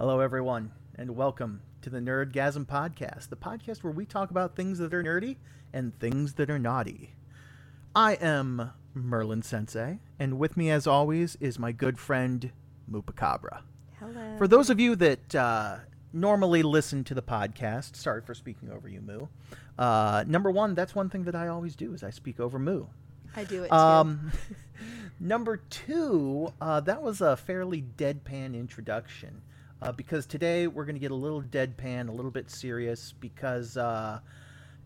Hello, everyone, and welcome to the Nerdgasm Podcast, the podcast where we talk about things that are nerdy and things that are naughty. I am Merlin Sensei, and with me, as always, is my good friend Moopacabra. Hello. For those of you that uh, normally listen to the podcast, sorry for speaking over you, Moo. Uh, number one, that's one thing that I always do is I speak over Moo. I do it too. Um, number two, uh, that was a fairly deadpan introduction. Uh, because today we're going to get a little deadpan, a little bit serious, because uh,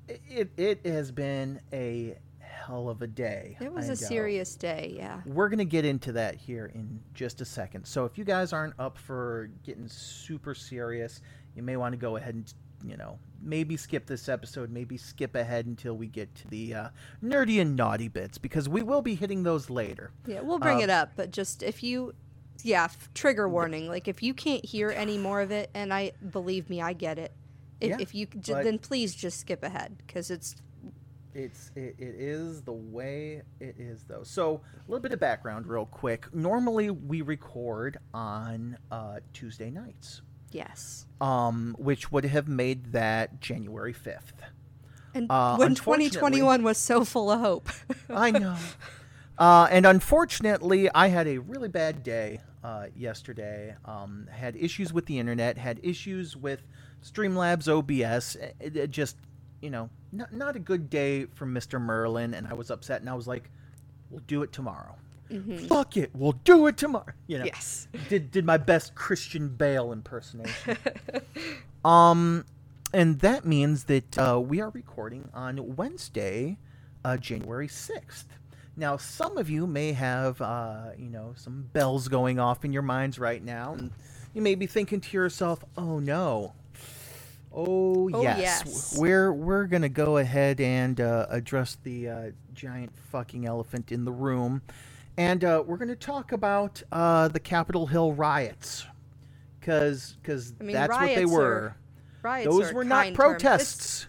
it, it has been a hell of a day. it was a a serious day, yeah. We're going to get into that here in just a second. So if you guys aren't up for getting super serious, you may want to go ahead and, you know, maybe skip this episode, maybe skip ahead until we get to the uh, nerdy and naughty bits, because we will be hitting those later. Yeah, we'll bring Um, it up, but just if you yeah, trigger warning. Like if you can't hear any more of it and I believe me, I get it. If, Yeah, if you j- then please just skip ahead cuz it's It's it, it is the way it is though. So a little bit of background, real quick. Normally we record on uh, Tuesday nights, yes. um, which would have made that January fifth. And Uh, when 2021 was so full of hope. I know. Uh, and unfortunately, I had a really bad day uh, yesterday. Um, had issues with the internet. Had issues with Streamlabs OBS. It, it just, you know, not not a good day for Mr. Merlin. And I was upset. And I was like, "We'll do it tomorrow. Fuck it, we'll do it tomorrow." You know, yes. did did my best Christian Bale impersonation. um, and that means that uh, we are recording on Wednesday, uh, January sixth. Now, some of you may have, uh, you know, some bells going off in your minds right now, and you may be thinking to yourself, "Oh no." Oh, Oh, yes. yes. we're we're gonna go ahead and uh, address the uh, giant fucking elephant in the room, and uh, we're gonna talk about uh, the Capitol Hill riots, because because I mean, that's what they were. are- Riots Those were not protests.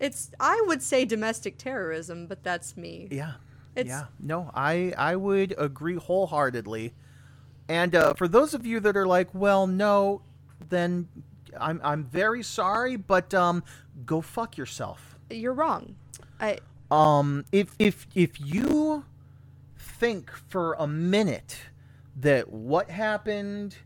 It's, it's I would say domestic terrorism, but that's me. Yeah. It's- yeah. No, I I would agree wholeheartedly. And uh, for those of you that are like, well, no, then I'm I'm very sorry, but um, go fuck yourself. You're wrong. I Um, if if if you think for a minute that what happened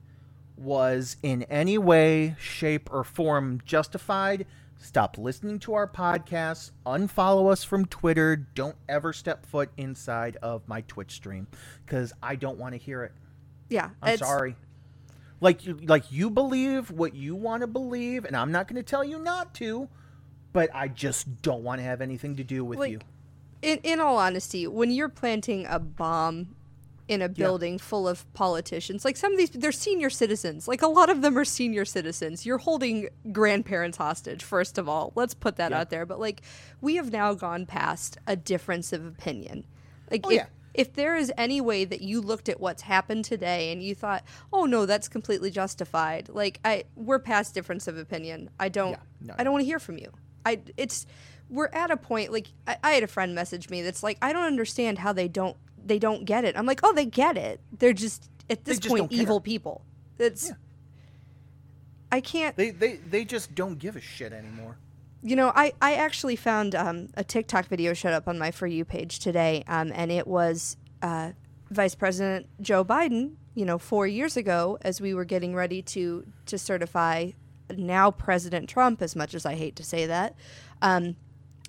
was in any way, shape, or form justified, stop listening to our podcasts, unfollow us from Twitter, don't ever step foot inside of my Twitch stream because I don't want to hear it. yeah, I'm sorry. Like you, like you believe what you want to believe, and I'm not going to tell you not to, but I just don't want to have anything to do with Like, you. in in all honesty, when you're planting a bomb in a building full of politicians, like some of these, they're senior citizens. Like a lot of them are senior citizens. You're holding grandparents hostage. First of all, let's put that Yeah. out there. But like, we have now gone past a difference of opinion. Like, Oh, if, yeah. if there is any way that you looked at what's happened today and you thought, "Oh no, that's completely justified," like I, we're past difference of opinion. I don't, Yeah, no, I don't want to hear from you. I, it's, we're at a point like I, I had a friend message me that's like, I don't understand how they don't, they don't get it. I'm like, oh, they get it. They're just at this just point don't care. evil people. It's, Yeah. I can't. They they they just don't give a shit anymore. You know, I, I actually found um, a TikTok video showed up on my For You page today, um, and it was uh, Vice President Joe Biden, you know, four years ago, as we were getting ready to, to certify now President Trump, as much as I hate to say that. Um,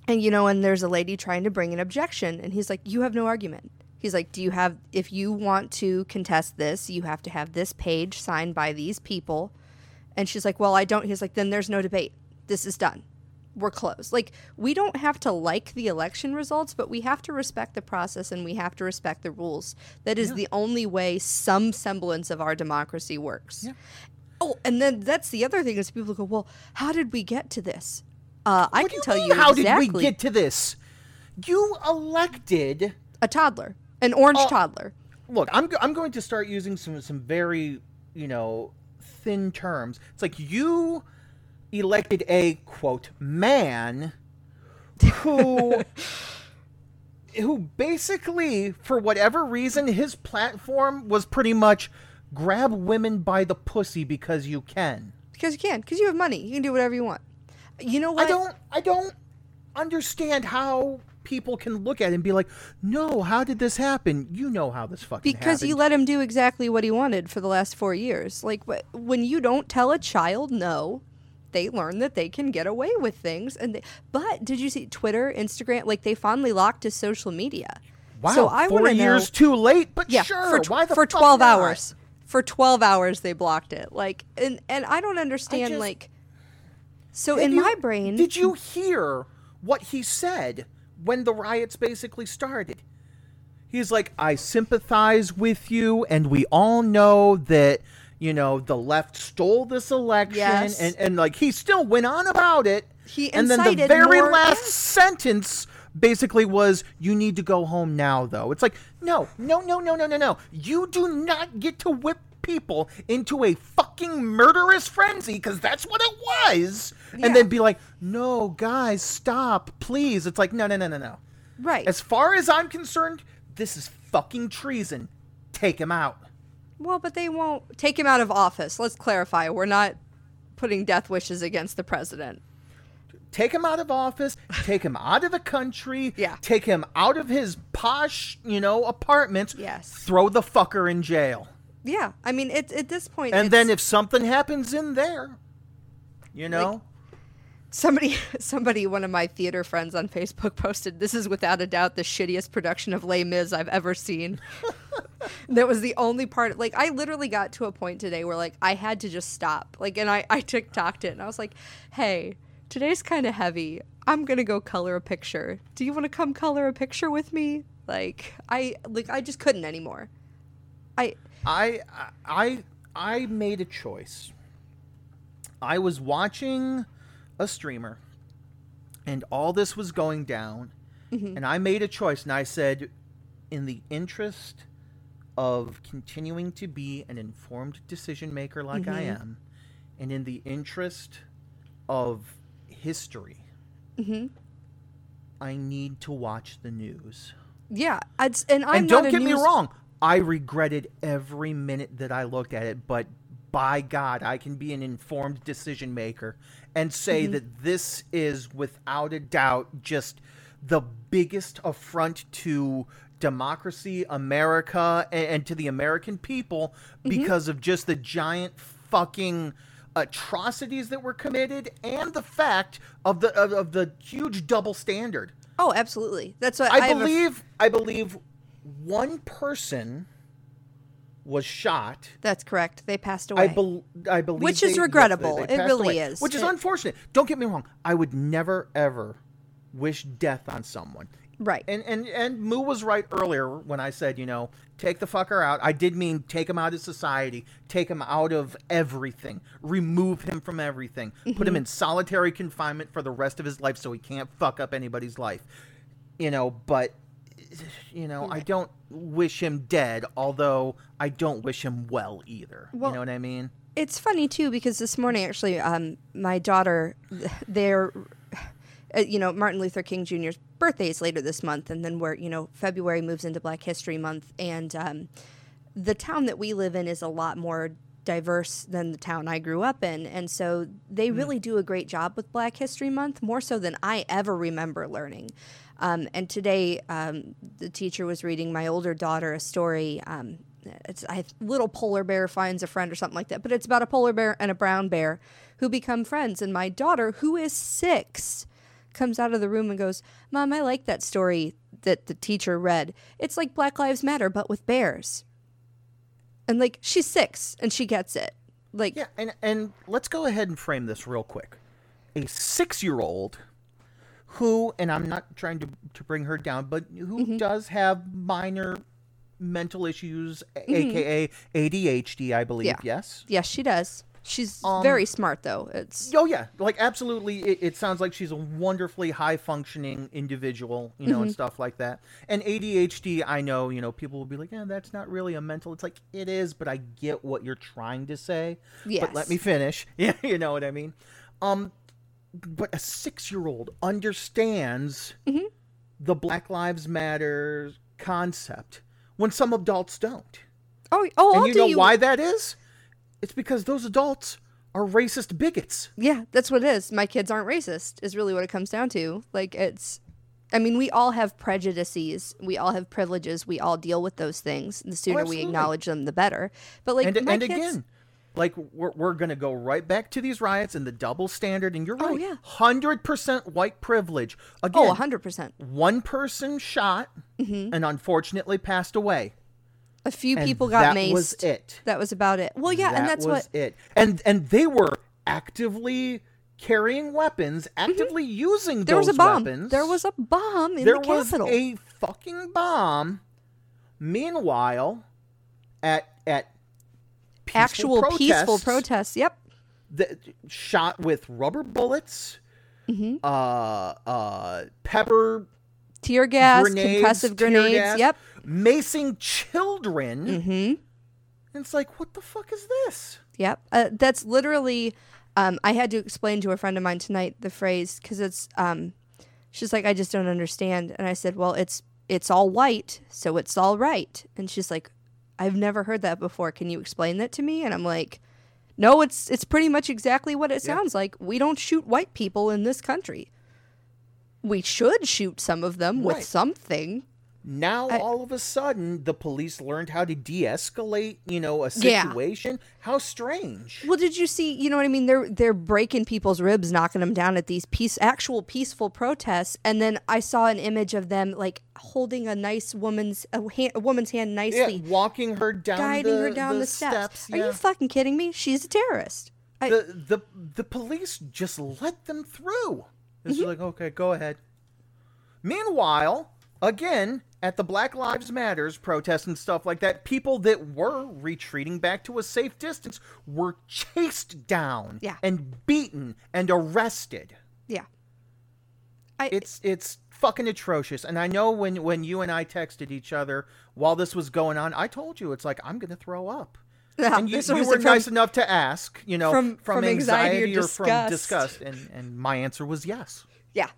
and, you know, and there's a lady trying to bring an objection, and he's like, You have no argument. He's like, Do you have, if you want to contest this, you have to have this page signed by these people. And she's like, Well, I don't. He's like, Then there's no debate. This is done we're closed. Like we don't have to like the election results, but we have to respect the process and we have to respect the rules. That is the only way some semblance of our democracy works. Oh, and then that's the other thing is people go, "Well, how did we get to this?" Uh, I can do tell mean, you How exactly. did we get to this? You elected. a toddler, an orange Oh. toddler. Look, I'm I'm going to start using some some very you know thin terms. It's like you elected a quote man who who basically for whatever reason his platform was pretty much grab women by the pussy because you can. Because you can. Because you have money. You can do whatever you want. You know what? I don't I don't understand how people can look at it and be like, "No, how did this happen?" You know how this fucking because happened. you let him do exactly what he wanted for the last four years. Like when you don't tell a child no, they learn that they can get away with things. And they, but did you see Twitter, Instagram? Like they finally locked his social media. Wow, so I four wanna know- years too late, but Yeah, sure. for tw- the for fuck twelve not? hours. For twelve hours, they blocked it. Like and and I don't understand. just- like so in you- my brain, Did you hear what he said when the riots basically started? He's like, I sympathize with you, and we all know that, you know, the left stole this election. Yes. And, and like, he still went on about it. He and then the very more- last sentence basically was, You need to go home now, though. It's like, no, no, no, no, no, no, no. You do not get to whip people into a fucking murderous frenzy because that's what it was Yeah. and then be like no guys stop please it's like no no no no no right? as far as i'm concerned this is fucking treason take him out well, but they won't take him out of office. Let's clarify. We're not putting death wishes against the president. take him out of office take him out of the country Yeah. take him out of his posh you know apartments Yes. throw the fucker in jail Yeah, I mean, it, at this point. and then if something happens in there you know somebody, somebody, one of my theater friends on Facebook posted, "This is without a doubt the shittiest production of Les Mis I've ever seen." that was the only part. Like, I literally got to a point today where like I had to just stop. Like, and I I TikToked it, and I was like, "Hey, today's kind of heavy. I'm gonna go color a picture. Do you want to come color a picture with me?" Like, I like I just couldn't anymore. I I I I made a choice. I was watching a streamer and all this was going down mm-hmm. and I made a choice and I said in the interest of continuing to be an informed decision maker like I mm-hmm. am and in the interest of history mm-hmm. I need to watch the news. yeah, and I'm and don't get me news- wrong, I regretted every minute that I looked at it, but by God, I can be an informed decision maker and say Mm-hmm. that this is without a doubt just the biggest affront to democracy, America, and, and to the American people Mm-hmm. because of just the giant fucking atrocities that were committed and the fact of the of, of the huge double standard. Oh, absolutely. That's what I, a- believe I believe one person was shot. that's correct. They passed away. I, bel I believe, Which they- is yes, they- regrettable. they It really away, is. which is It- unfortunate. Don't get me wrong. I would never ever wish death on someone. right. And and and Moo was right earlier when I said, you know, take the fucker out. I did mean take him out of society, take him out of everything, remove him from everything, put Mm-hmm. him in solitary confinement for the rest of his life so he can't fuck up anybody's life. You know, but you know, I don't wish him dead, although I don't wish him well either. Well- you know what I mean? it's funny too because this morning actually um my daughter they're uh, you know Martin Luther King Jr.'s birthday is later this month and then we're you know February moves into Black History Month and um the town that we live in is a lot more diverse than the town I grew up in. And so they really do a great job with Black History Month more so than I ever remember learning. Um, and today um, the teacher was reading my older daughter a story. Um, it's a little polar bear finds a friend or something like that but it's about a polar bear and a brown bear who become friends. And my daughter who is six comes out of the room and goes mom i like that story that the teacher read. It's like black lives matter but with bears and like she's six and she gets it like Yeah, and and let's go ahead and frame this real quick. A six-year-old who, and I'm not trying to to bring her down, but who Mm-hmm. does have minor mental issues, aka ADHD, I believe. Mm-hmm. Yeah. Yes. yes she does she's Um, very smart though it's Oh yeah, like absolutely. It, it sounds like she's a wonderfully high functioning individual, you know, Mm-hmm. and stuff like that. And ADHD, I know, you know, people will be like, "Yeah, that's not really a mental." It's like it is, but I get what you're trying to say. Yes. But let me finish. Yeah, you know what I mean. Um, but a six year old understands Mm-hmm. the Black Lives Matter concept when some adults don't. Oh, oh, and I'll you know you. why that is? It's because those adults are racist bigots. Yeah, that's what it is. My kids aren't racist. Is really what it comes down to. Like it's. I mean, we all have prejudices. We all have privileges. We all deal with those things. The sooner we Oh, absolutely. acknowledge them, the better. But like, and and kids, again, like we're we're gonna go right back to these riots and the double standard. And you're right, Oh, yeah. hundred percent white privilege. Again, oh, 100%. one person shot Mm-hmm. and unfortunately passed away. A few And people got that maced. was it. That was about it. Well, yeah, and that's was what. it. And and they were actively carrying weapons, actively using Mm-hmm. There those was a bomb. weapons. There was a bomb in there the was a fucking bomb. Meanwhile, at at peaceful Actual peaceful protests, protests. Yep. that shot with rubber bullets, Mm-hmm. uh, uh, pepper Tear gas, grenades, concussive grenades. gas, Yep. Macing children. Mm-hmm. And it's like, what the fuck is this? Yep. Uh, that's literally. Um, I had to explain to a friend of mine tonight the phrase because it's. Um, she's like, I just don't understand, and I said, well, it's it's all white, so it's all right. And she's like, I've never heard that before. Can you explain that to me? And I'm like, No, it's it's pretty much exactly what it Yeah. sounds like. We don't shoot white people in this country. We should shoot some of them with something. Now I- all of a sudden the police learned how to de-escalate, you know, a Yeah. situation. How strange. Well, did you see? You know what I mean? They're they're breaking people's ribs, knocking them down at these peace, actual peaceful protests. And then I saw an image of them like holding a nice woman's a, hand, a woman's hand Yeah, nicely, walking her down guiding the, her down the, steps. Are yeah. you fucking kidding me? She's a terrorist. I, the the the police just let them through. It's Mm-hmm. like, okay, go ahead. Meanwhile, again, at the Black Lives Matters protests and stuff like that, people that were retreating back to a safe distance were chased down Yeah. and beaten and arrested. yeah. I, It's it's fucking atrocious. And I know when when you and I texted each other while this was going on, I told you it's like I'm going to throw up. Yeah, and you, you were from- nice enough to ask, you know, From- from, from anxiety anxiety, or or, from disgust. disgust, and and my answer was yes. Yeah.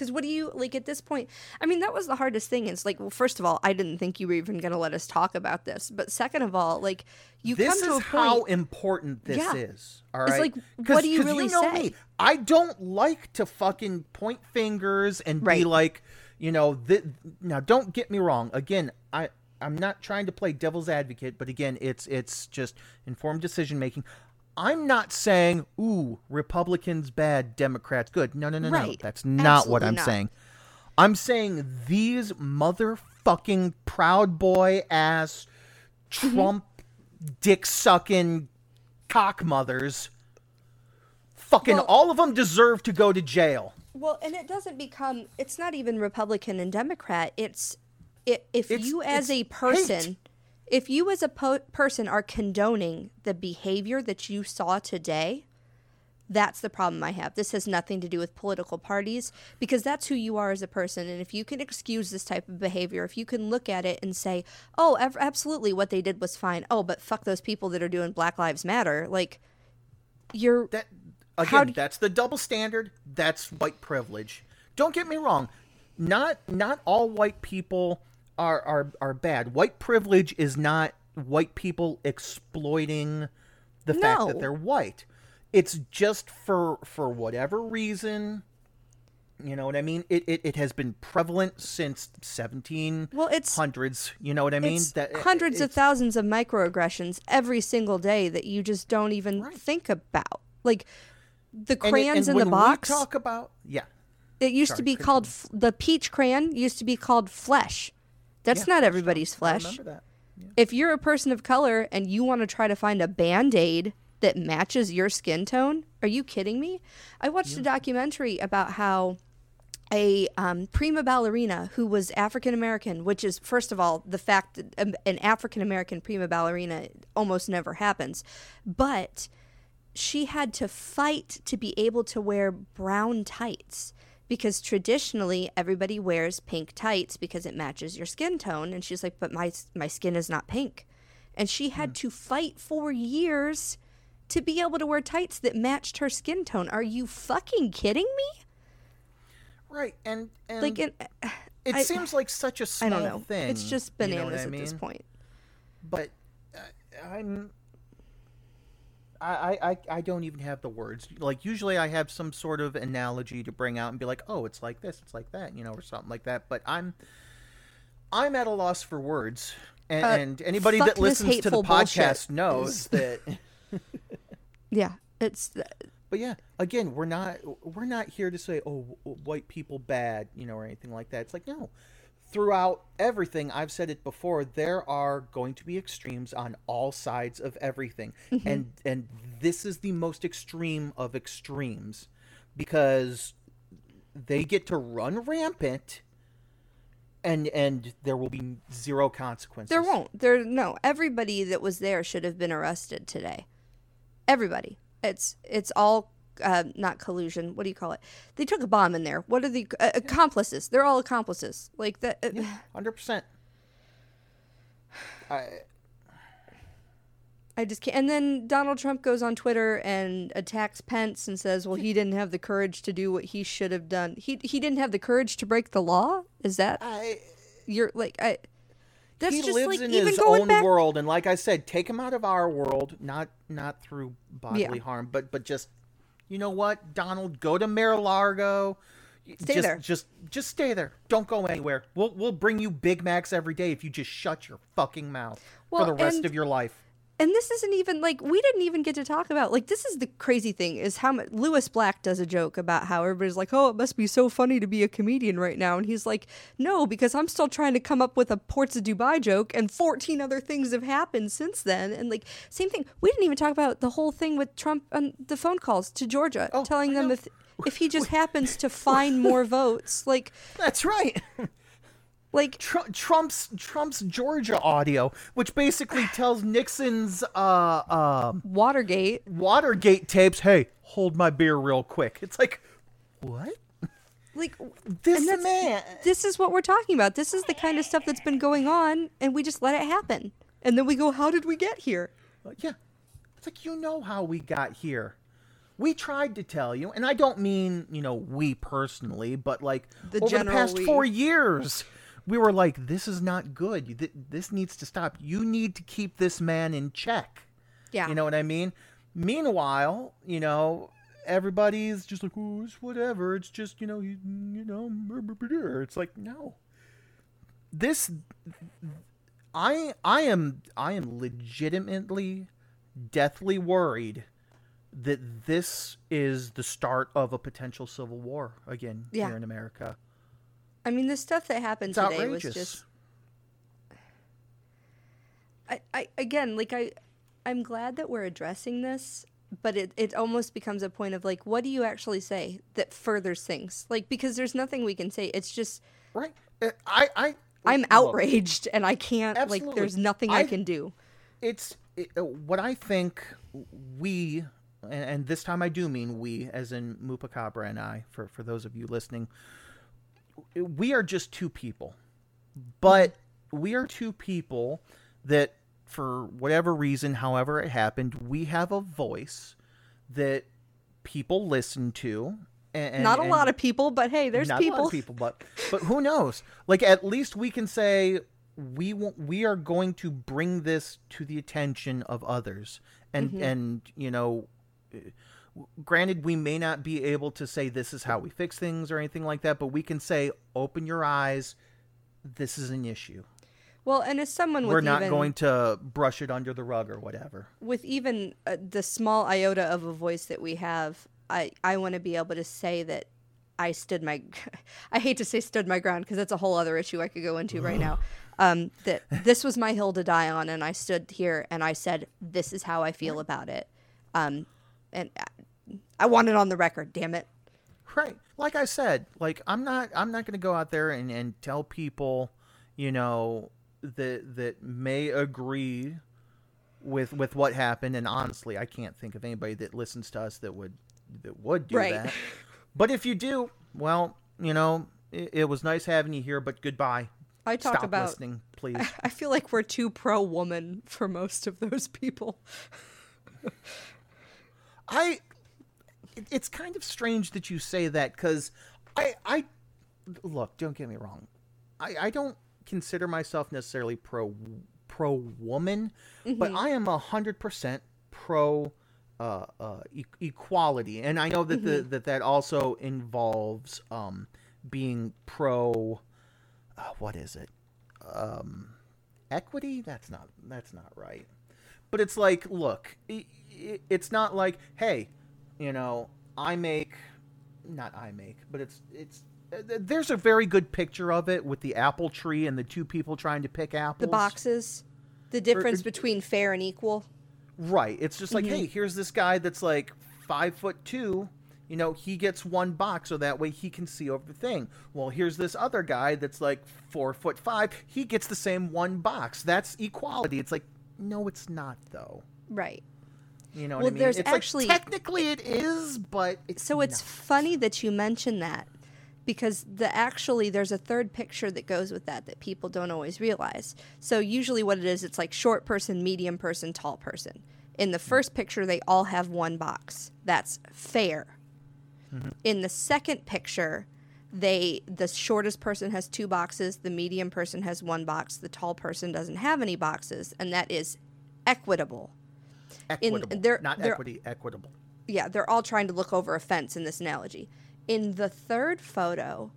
Because what do you like at this point? I mean, that was the hardest thing. It's like, well, first of all, I didn't think you were even going to let us talk about this. But second of all, like, you this come to a point. how important this Yeah. is. All It's right. like, 'Cause- what do you really know say? Me, I don't like to fucking point fingers and be like, you know, th- now don't get me wrong. Again, I I'm not trying to play devil's advocate, but again, it's it's just informed decision making. I'm not saying, ooh, Republicans bad, Democrats good. No, no, no, no. Right. That's not what I'm not. saying. I'm saying these motherfucking proud boy ass Mm-hmm. Trump dick sucking cock mothers. Fucking Well- all of them deserve to go to jail. Well, and it doesn't become. It's not even Republican and Democrat. It's it, if It's- you as a person, hate. If you as a po- person are condoning the behavior that you saw today, that's the problem I have. This has nothing to do with political parties because that's who you are as a person. And if you can excuse this type of behavior, if you can look at it and say, "Oh, ev- absolutely, what they did was fine," oh, but fuck those people that are doing Black Lives Matter, like you're That again, do- that's the double standard. That's white privilege. Don't get me wrong. Not not all white people are are are bad. White privilege is not white people exploiting the fact that they're white. It's just for for whatever reason. You know what I mean? It, it, it has been prevalent since seventeen Well, it's- hundreds. You know what I mean? it's That- hundreds of thousands of microaggressions every single day that you just don't even Right. think about. Like the and it- crayons and in the box. We talk about yeah. it used to be called f- the peach crayon used to be called flesh. That's Yeah, not everybody's flesh. that. If you're a person of color and you want to try to find a band-aid that matches your skin tone, are you kidding me? I watched a documentary about how a um, prima ballerina who was African American, which is first of all the fact that um, an African American prima ballerina almost never happens, but she had to fight to be able to wear brown tights because traditionally everybody wears pink tights because it matches your skin tone. And she's like but my my skin is not pink. And she had to fight for years to be able to wear tights that matched her skin tone. Are you fucking kidding me? Right, and and like it, it I- seems like such a small I don't know. Thing. it's just you know bananas I at this point. But uh, I'm. I, I, I don't even have the words. Like usually I have some sort of analogy to bring out and be like, oh, it's like this, it's like that, you know, or something like that. But I'm I'm at a loss for words. And, Uh, and anybody that listens to the hateful bullshit podcast knows that Yeah, it's But yeah, again, we're not we're not here to say oh white people bad, you know, or anything like that. It's like no. Throughout everything, I've said it before, there are going to be extremes on all sides of everything. Mm-hmm. And and this is the most extreme of extremes because they get to run rampant and and there will be zero consequences. there won't. There no. Everybody that was there should have been arrested today. Everybody. It's it's all uh, not collusion. What do you call it? They took a bomb in there. What are the uh, accomplices? They're all accomplices. Like that. Uh, Hundred percent. I I just can't. And then Donald Trump goes on Twitter and attacks Pence and says, "Well, he didn't have the courage to do what he should have done. He he didn't have the courage to break the law. Is that I you're like I? That's he just lives like in even his going own back. world, and like I said, take him out of our world, not not through bodily Yeah. harm, but but just you know what, Donald, go to Mar-a-Lago. Stay just, there. Just just stay there. Don't go anywhere. We'll we'll bring you Big Macs every day if you just shut your fucking mouth Well, for the rest and- of your life. And this isn't even like we didn't even get to talk about like this is the crazy thing is how much Lewis Black does a joke about how everybody's like oh it must be so funny to be a comedian right now. And he's like no because I'm still trying to come up with a Ports of Dubai joke and 14 other things have happened since then. And like same thing we didn't even talk about the whole thing with Trump on the phone calls to Georgia Oh, telling them if if he just happens to find more votes like That's right. like Tr- Trump's Trump's Georgia audio, which basically tells Nixon's uh um Watergate Watergate tapes, "Hey, hold my beer real quick." It's like, what? like This man. this is what we're talking about. This is the kind of stuff that's been going on, and we just let it happen. And then we go, how did we get here? Uh, yeah, it's like you know how we got here. We tried to tell you, and I don't mean you know we personally, but like The over the past we. four years, we were like, "This is not good. This needs to stop. You need to keep this man in check." Yeah. You know what I mean? Meanwhile, you know, everybody's just like, oh, it's whatever. It's just, you know, you, you know, brr, brr, brr, brr." it's like, no. This I I am I am legitimately deathly worried that this is the start of a potential civil war again Yeah. here in America. I mean, the stuff that happened It's today outrageous. was just. I, I again, like I, I'm glad that we're addressing this, but it it almost becomes a point of like, what do you actually say that furthers things? Like because there's nothing we can say. It's just right. Uh, I I I'm outraged and I can't like. There's nothing I, I- can do. it's it, uh, what I think we and, and this time I do mean we as in Moopacabra and I for for those of you listening we are just two people but we are two people that for whatever reason however it happened we have a voice that people listen to and, Not a lot of people, but hey, there's not a lot people. of people, but but who knows? Like at least we can say we won't, we are going to bring this to the attention of others, and Mm-hmm. and you know, uh, granted we may not be able to say this is how we fix things or anything like that, but we can say open your eyes. This is an issue. Well, and as someone We're not even, going to brush it under the rug or whatever. with even uh, the small iota of a voice that we have, I I want to be able to say that I stood my. I hate to say stood my ground because that's a whole other issue I could go into right now. Um, that this was my hill to die on, and I stood here and I said, "This is how I feel about it," um, and I, I want it on the record. Damn it! Right. Like I said, like I'm not I'm not going to go out there and, and tell people, you know, that that may agree with with what happened and honestly, I can't think of anybody that listens to us that would that would do Right. that. But if you do, well, you know, it, it was nice having you here, but goodbye. I talk Stop about. listening, please. I feel like we're too pro woman for most of those people. I it- it's kind of strange that you say that because I I look don't get me wrong I I don't consider myself necessarily pro pro woman, but I am a hundred percent pro uh, uh, e- equality, and I know that the, that that also involves um, being pro. Uh, what is it? Um, equity? That's not that's not right. But it's like, look, i i it's not like, hey, you know, I make, not I make, but it's it's. There's a very good picture of it with the apple tree and the two people trying to pick apples. The boxes, the difference between fair and equal. Right. It's just like, hey, mm-hmm. here's this guy that's like five foot two. You know, he gets one box so that way he can see over the thing. Well, here's this other guy that's like four foot five. He gets the same one box. That's equality. It's like, no, it's not though. Right. You know Well, what I mean? there's it's actually- like, technically it is, but it's So it's not. funny that you mention that because the actually there's a third picture that goes with that that people don't always realize. So usually what it is it's like short person, medium person, tall person. In the mm-hmm. first picture they all have one box. That's fair. Mm-hmm. In the second picture they the shortest person has two boxes, the medium person has one box, the tall person doesn't have any boxes and that is equitable. Equitable, they're- not they're- equity, equitable. yeah, they're all trying to look over a fence in this analogy. In the third photo,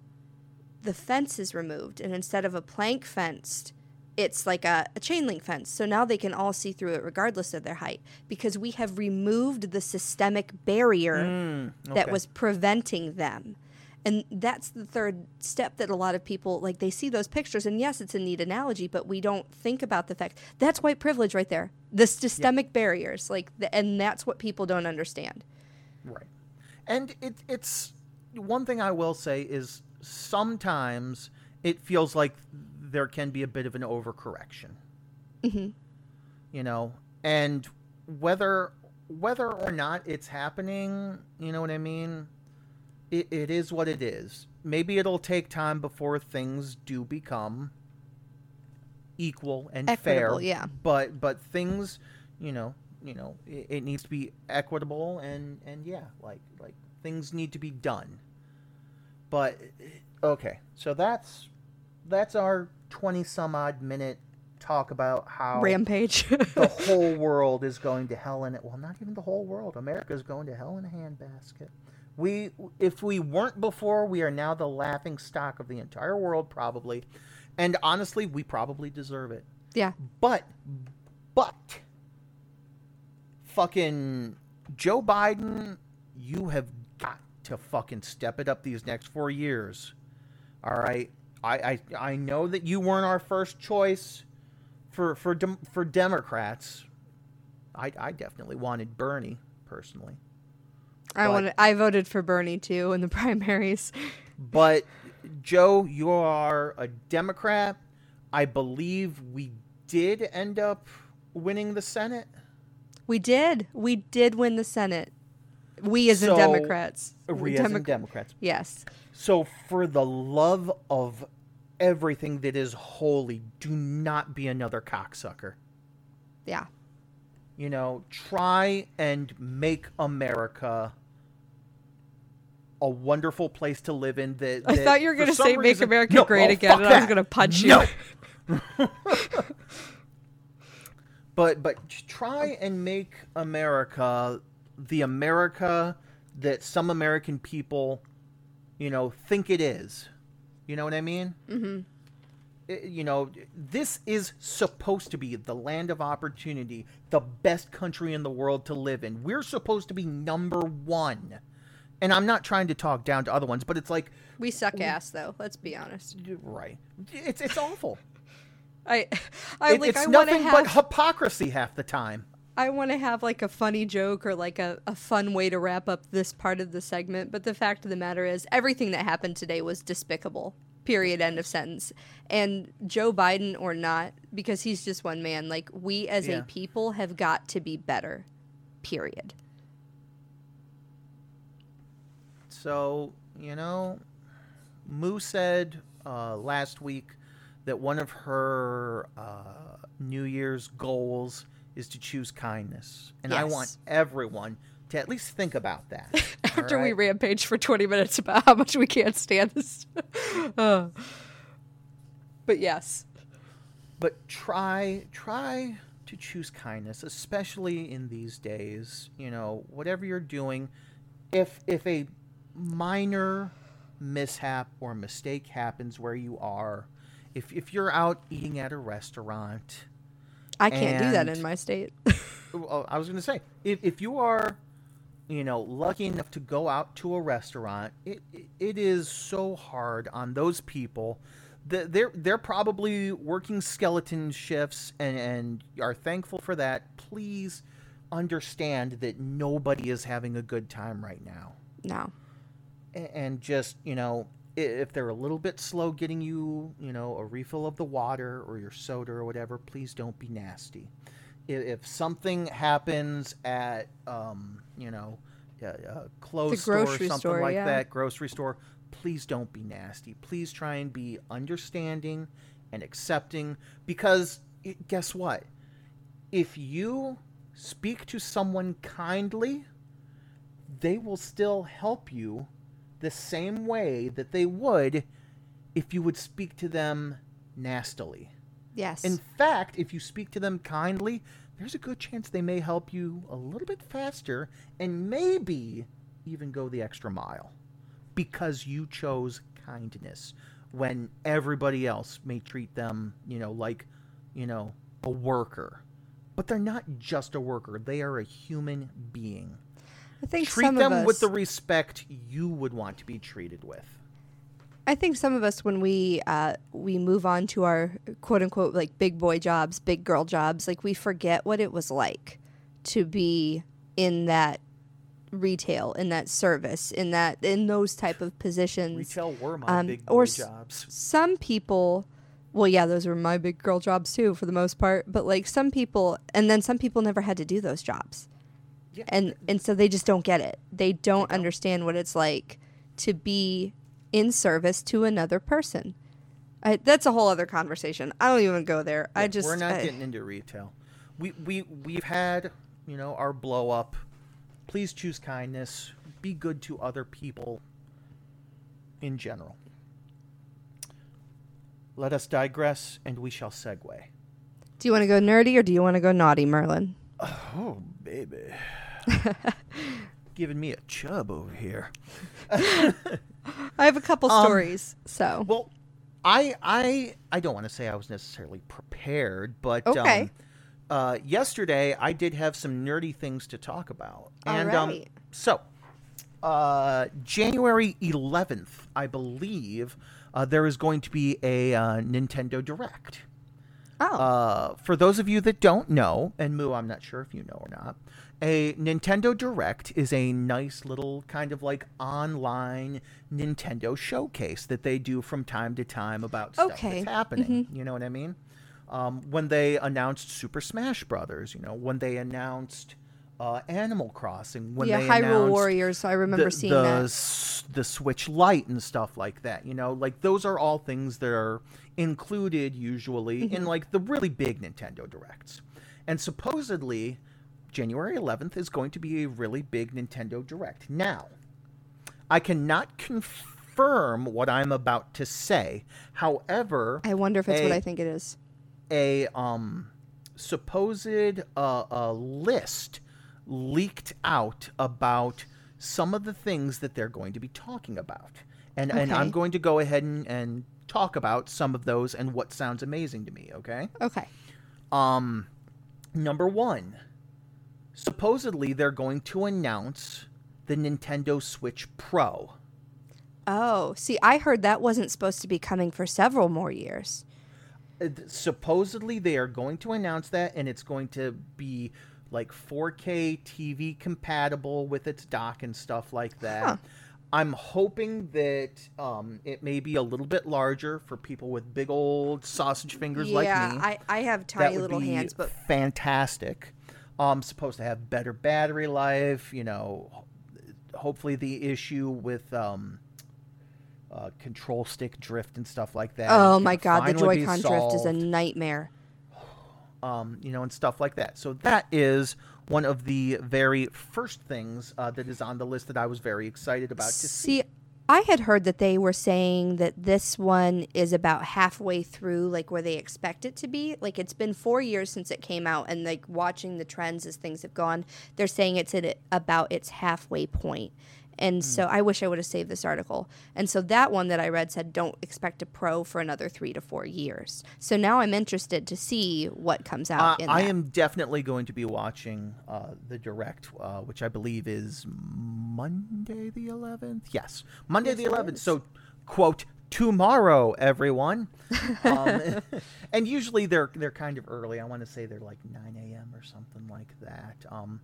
the fence is removed, and instead of a plank fenced, it's like a, a chain link fence. So now they can all see through it regardless of their height because we have removed the systemic barrier mm, that okay. was preventing them. And that's the third step that a lot of people like they see those pictures and yes it's a neat analogy but we don't think about the fact that's white privilege right there. The systemic barriers like the, and that's what people don't understand. Right. And it, it's one thing I will say is sometimes it feels like there can be a bit of an overcorrection. Mm-hmm. You know, and whether whether or not it's happening, you know what I mean? It, it is what it is. Maybe it'll take time before things do become equal and Equitable, fair. yeah. But but things, you know, you know, it, it needs to be equitable and and yeah, like like things need to be done. But okay, so that's that's our twenty some odd minute talk about how Rampage. the whole world is going to hell in it. Well, not even the whole world. America is going to hell in a handbasket. We, if we weren't before, we are now the laughing stock of the entire world, probably. And honestly, we probably deserve it. yeah. But, but, fucking Joe Biden, you have got to fucking step it up these next four years. All right. I, I, I know that you weren't our first choice for for dem- for Democrats. I, I definitely wanted Bernie personally, I wanted, I voted for Bernie too in the primaries. but Joe, you are a Democrat. I believe we did end up winning the Senate. We did. We did win the Senate. We as in Democrats. We Demo- as in Democrats. Yes. So, for the love of everything that is holy, do not be another cocksucker. Yeah. You know, try and make America a wonderful place to live in. That, I thought you were going to say "Make reason- America No, Great oh, Again," and I was going to punch you. But but try and make America the America that some American people, you know, think it is. You know what I mean? Mm-hmm. You know, this is supposed to be the land of opportunity, the best country in the world to live in. We're supposed to be number one. And I'm not trying to talk down to other ones, but it's like, We suck ass though. Let's be honest. right? It's it's awful. I, I It- like. it's I want to nothing but hypocrisy half the time. I want to have like a funny joke or like a, a fun way to wrap up this part of the segment. But the fact of the matter is, everything that happened today was despicable. Period. End of sentence. And Joe Biden or not, because he's just one man. Like we as Yeah. a people have got to be better. Period. So, you know, Moo said uh, last week that one of her uh, New Year's goals is to choose kindness. And I want everyone to at least think about that. After we rampage for 20 minutes about how much we can't stand this. Uh. But yes. but try try to choose kindness, especially in these days. You know, whatever you're doing, if if a minor mishap or mistake happens where you are, if if you're out eating at a restaurant, I can't do that in my state. well, I was going to say, if, if you are, you know, lucky enough to go out to a restaurant, it, it, it is so hard on those people. that They're they're probably working skeleton shifts and, and are thankful for that. Please understand that nobody is having a good time right now no. And just you know if they're a little bit slow getting you you know a refill of the water or your soda or whatever please don't be nasty. If something happens at um you know a, a clothes store or something store, like yeah. that grocery store please don't be nasty. Please try and be understanding and accepting because guess what? If you speak to someone kindly they will still help you the same way that they would if you would speak to them nastily. Yes. In fact, if you speak to them kindly, there's a good chance they may help you a little bit faster and maybe even go the extra mile because you chose kindness when everybody else may treat them, you know, like, you know, a worker. But they're not just a worker, they are a human being I think treat them us, with the respect you would want to be treated with. I think some of us when we uh, we move on to our quote unquote like big boy jobs, big girl jobs, like we forget what it was like to be in that retail, in that service, in that in those type of positions. Retail were my Um, big or boy s- jobs. Some people, well, yeah, those were my big girl jobs too, for the most part. But like some people, and then some people never had to do those jobs. Yeah, and and so they just don't get it. They don't don't. understand what it's like to be in service to another person. I, that's a whole other conversation. I don't even go there. I just we're not I- getting into retail. We we we've had you know our blow up. Please choose kindness. Be good to other people. In general. Let us digress, and we shall segue. Do you want to go nerdy or do you want to go naughty, Merlin? Oh, baby. Giving me a chub over here. I have a couple Um, stories. So Well, I I I don't want to say I was necessarily prepared, but Okay. um, uh, yesterday I did have some nerdy things to talk about, and um, so uh, January 11th, I believe, uh, there is going to be a uh, Nintendo Direct. oh Uh, for those of you that don't know, and Moo, I'm not sure if you know or not, a Nintendo Direct is a nice little kind of like online Nintendo showcase that they do from time to time about stuff Okay. that's happening. You know what I mean? Um, when they announced Super Smash Brothers, you know, when they announced uh, Animal Crossing, when yeah, they Hyrule announced Warriors. I remember the, seeing the, that. s- the Switch Lite and stuff like that. You know, like those are all things that are included usually Mm-hmm. in like the really big Nintendo Directs. And supposedly, January 11th is going to be a really big Nintendo Direct. Now, I cannot confirm what I'm about to say. However, I wonder if it's what I think it is. a um supposed uh, uh, list leaked out about some of the things that they're going to be talking about. And and I'm going to go ahead and, and talk about some of those and what sounds amazing to me, okay? Okay. Um number 1. Supposedly they're going to announce the Nintendo Switch Pro. Oh, see, I heard that wasn't supposed to be coming for several more years. Uh, supposedly they are going to announce that and it's going to be like 4K TV compatible with its dock and stuff like that. Huh. I'm hoping that um, it may be a little bit larger for people with big old sausage fingers like yeah, me. I, I have tiny little hands, but fantastic. Um, supposed to have better battery life. You know, hopefully the issue with um, uh, control stick drift and stuff like that. oh my god, the Joy-Con drift is a nightmare. um, you know, and stuff like that. So that is one of the very first things uh, that is on the list that I was very excited about to see. See, I had heard that they were saying that this one is about halfway through, like where they expect it to be. Like it's been four years since it came out, and like watching the trends as things have gone, they're saying it's at about its halfway point. And mm. so I wish I would have saved this article. And so that one that I read said don't expect a pro for another three to four years. So now I'm interested to see what comes out. Uh, I am definitely going to be watching uh, the direct, uh, which I believe is Monday the 11th. Yes, Monday yes, the 11th. So, quote, tomorrow, everyone. um, and usually they're they're kind of early. I want to say they're like 9 a.m. or something like that. Um,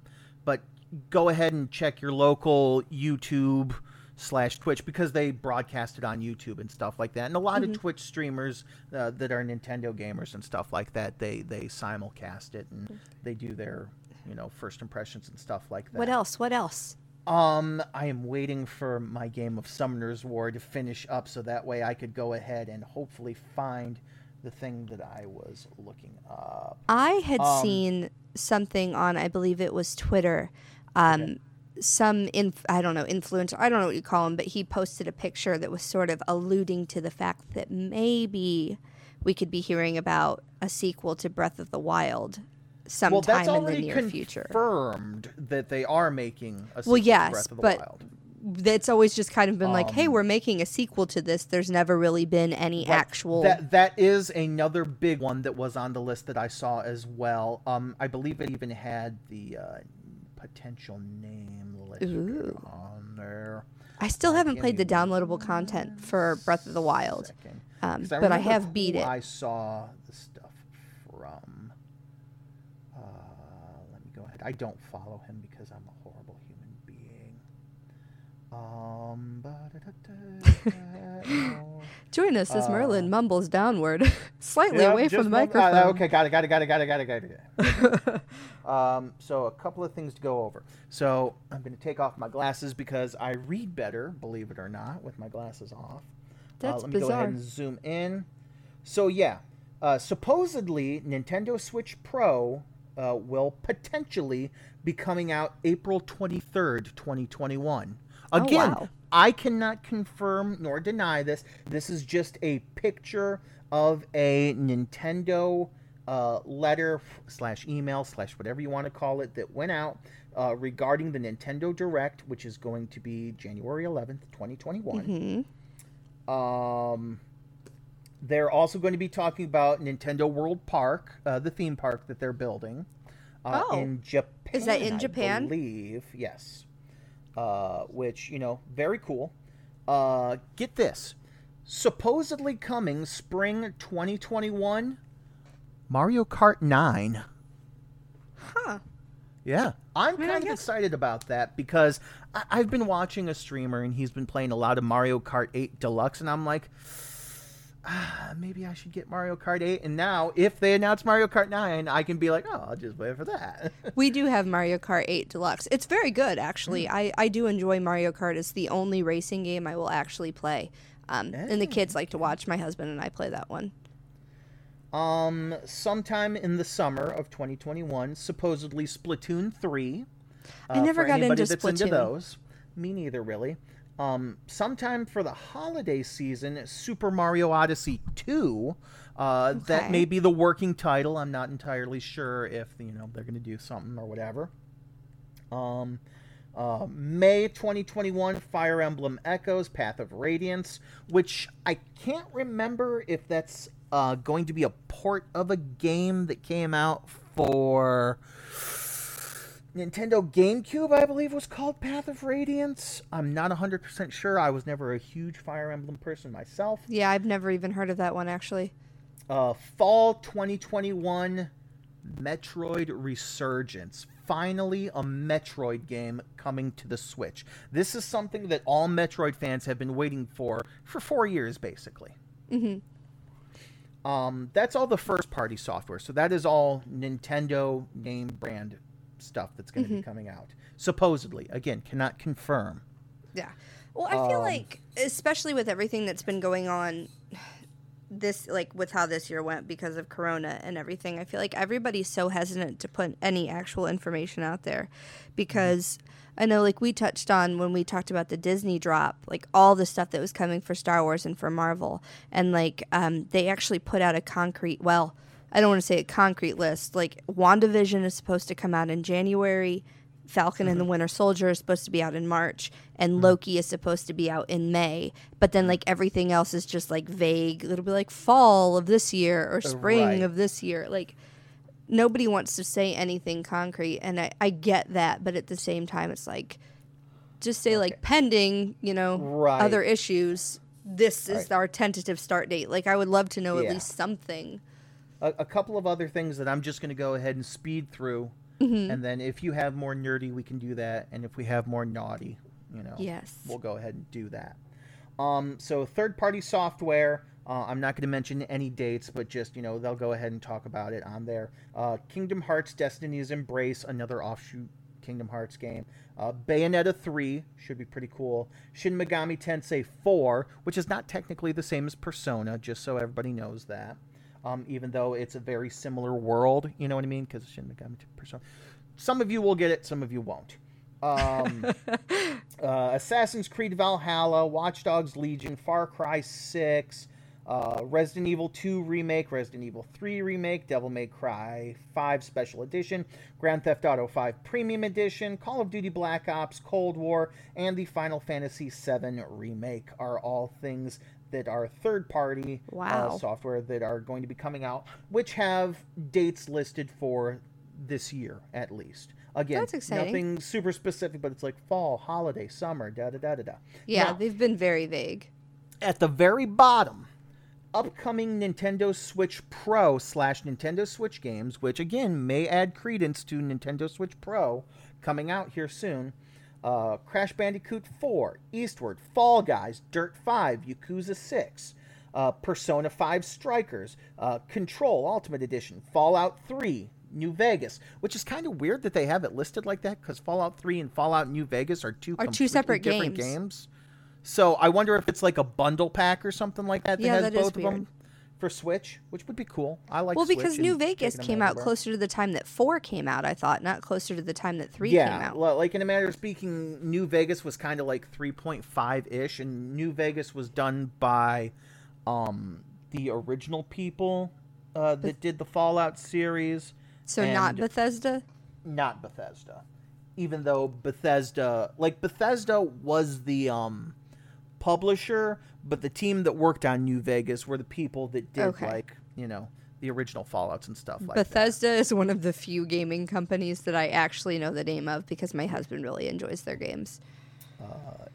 but go ahead and check your local YouTube slash Twitch because they broadcast it on YouTube and stuff like that. And a lot mm-hmm. of Twitch streamers uh, that are Nintendo gamers and stuff like that, they they simulcast it and mm-hmm. they do their you know first impressions and stuff like that. What else? What else? Um, I am waiting for my game of Summoner's War to finish up so that way I could go ahead and hopefully find the thing that I was looking up. I had um, seen something on, I believe it was Twitter. Um, okay. Some inf- I don't know influencer I don't know what you call him, but he posted a picture that was sort of alluding to the fact that maybe we could be hearing about a sequel to Breath of the Wild sometime well, in the near future. Confirmed that they are making a sequel well, yes, to Breath of the but Wild it's always just kind of been um, like, hey, um, we're making a sequel to this. There's never really been any right. actual. That that is another big one that was on the list that I saw as well. Um, I believe it even had the uh, potential name listed on there. I still haven't played the downloadable content for Breath of the Wild, um, I but I have beat it. I saw the stuff from. Uh, let me go ahead. I don't follow him because I'm a um, Join us as Merlin uh, mumbles downward, slightly yeah, away from the microphone. Uh, okay, got it, got it, got it, got it, got it, got it. um, so a couple of things to go over. So I'm going to take off my glasses because I read better, believe it or not, with my glasses off. That's uh, let me bizarre. go ahead and zoom in. So yeah, uh, supposedly Nintendo Switch Pro uh, will potentially be coming out April 23rd, 2021. Again, oh, wow. I cannot confirm nor deny this. This is just a picture of a Nintendo uh, letter slash email slash whatever you want to call it that went out uh, regarding the Nintendo Direct, which is going to be January 11th, 2021. Mm-hmm. Um, they're also going to be talking about Nintendo World Park, uh, the theme park that they're building uh, oh. in Japan. Is that in Japan? I believe yes uh, which, you know, very cool. Uh, get this. Supposedly coming spring 2021, Mario Kart 9. Huh. Yeah, I'm I mean, kind of excited about that because I- I've been watching a streamer and he's been playing a lot of Mario Kart 8 Deluxe, and I'm like, ah, maybe I should get Mario Kart 8. And now, if they announce Mario Kart 9, I can be like, oh, I'll just wait for that. we do have Mario Kart 8 Deluxe. It's very good, actually. Mm. I, I do enjoy Mario Kart. It's the only racing game I will actually play. Um, yeah. And the kids like to watch my husband and I play that one. Um, sometime in the summer of 2021, supposedly Splatoon 3. Uh, I never got into Splatoon. Into those. Me neither, really. Um, sometime for the holiday season, Super Mario Odyssey 2. Uh, okay. That may be the working title. I'm not entirely sure if you know they're going to do something or whatever. Um, uh, May 2021, Fire Emblem Echoes: Path of Radiance, which I can't remember if that's uh, going to be a port of a game that came out for Nintendo GameCube, I believe, was called Path of Radiance. I'm not 100% sure. I was never a huge Fire Emblem person myself. Yeah, I've never even heard of that one, actually. Uh, Fall 2021 Metroid Resurgence. Finally, a Metroid game coming to the Switch. This is something that all Metroid fans have been waiting for for four years, basically. Mm-hmm. Um, that's all the first party software. So that is all Nintendo name brand stuff that's going to mm-hmm. be coming out. Supposedly, again, cannot confirm. Yeah. Well, I feel um, like, especially with everything that's been going on, this like with how this year went because of corona and everything i feel like everybody's so hesitant to put any actual information out there because i know like we touched on when we talked about the disney drop like all the stuff that was coming for star wars and for marvel and like um, they actually put out a concrete well i don't want to say a concrete list like wandavision is supposed to come out in january Falcon and the mm-hmm. Winter Soldier is supposed to be out in March, and mm-hmm. Loki is supposed to be out in May. But then, mm-hmm. like everything else is just like vague. It'll be like fall of this year or uh, spring Right. of this year. Like nobody wants to say anything concrete, and I, I get that. But at the same time, it's like just say like pending, you know, Right. other issues. This is Right. our tentative start date. Like I would love to know Yeah. at least something. A, a couple of other things that I'm just going to go ahead and speed through, Mm-hmm. and then if you have more nerdy, we can do that, and if we have more naughty, you know, Yes. we'll go ahead and do that. Um, so third-party software. Uh, I'm not going to mention any dates, but just you know they'll go ahead and talk about it on there. Uh, Kingdom Hearts: Destiny's Embrace, another offshoot Kingdom Hearts game. Uh, Bayonetta 3 should be pretty cool. Shin Megami Tensei 4, which is not technically the same as Persona, just so everybody knows that. Um, even though it's a very similar world, you know what I mean? Because Shin Megami Persona. Some of you will get it, some of you won't. Um, uh, Assassin's Creed Valhalla, Watch Dogs Legion, Far Cry 6, uh, Resident Evil 2 Remake, Resident Evil 3 Remake, Devil May Cry 5 Special Edition, Grand Theft Auto 5 Premium Edition, Call of Duty Black Ops, Cold War, and the Final Fantasy 7 Remake are all things that are third party Wow. uh, software that are going to be coming out, which have dates listed for this year at least. Again, That's exciting. nothing super specific, but it's like fall, holiday, summer, da da da da da. Yeah, Now, they've been very vague. at the very bottom, upcoming Nintendo Switch Pro slash Nintendo Switch games, which again may add credence to Nintendo Switch Pro coming out here soon. Uh, Crash Bandicoot 4, Eastward, Fall Guys, Dirt 5, Yakuza 6, uh, Persona 5 Strikers, uh, Control Ultimate Edition, Fallout 3, New Vegas, which is kind of weird that they have it listed like that because Fallout 3 and Fallout New Vegas are two Are two separate different games. games. So I wonder if it's like a bundle pack or something like that that Yeah, has that both of weird. them for Switch, which would be cool. I like well, Switch because New Vegas came out closer to the time that four came out, I thought, not closer to the time that three yeah, came out. li- like in a matter of speaking, New Vegas was kind of like 3.5 ish, and New Vegas was done by um, the original people uh, that did the Fallout series. so not Bethesda. not Bethesda. Even though Bethesda, like Bethesda was the um publisher, but the team that worked on New Vegas were the people that did Okay. like, you know, the original Fallout's and stuff like that. Bethesda is one of the few gaming companies that I actually know the name of because my husband really enjoys their games.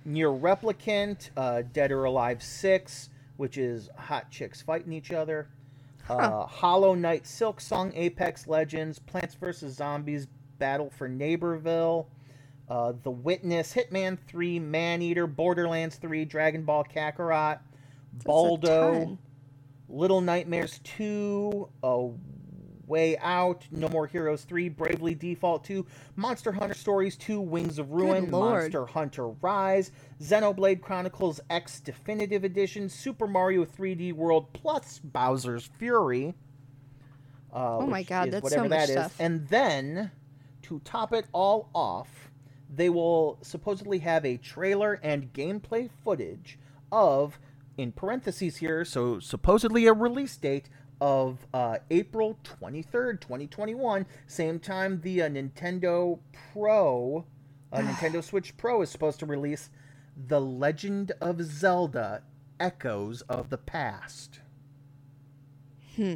NieR Replicant, uh, Dead or Alive 6, which is hot chicks fighting each other. Uh, Hollow Knight, Silksong, Apex Legends, Plants vs. Zombies, Battle for Neighborville, uh, The Witness, Hitman 3, Maneater, Borderlands 3, Dragon Ball Kakarot, That's Baldo. Little Nightmares 2, A Way Out, No More Heroes 3, Bravely Default 2, Monster Hunter Stories 2, Wings of Ruin, Monster Hunter Rise, Xenoblade Chronicles X Definitive Edition, Super Mario 3D World plus Bowser's Fury. Uh, Oh my God, that's so much that is. stuff. And then, to top it all off, they will supposedly have a trailer and gameplay footage of, in parentheses here, so supposedly a release date of uh, April 23rd, 2021, same time the uh, Nintendo Pro, uh, Nintendo Switch Pro is supposed to release The Legend of Zelda Echoes of the Past. Hmm.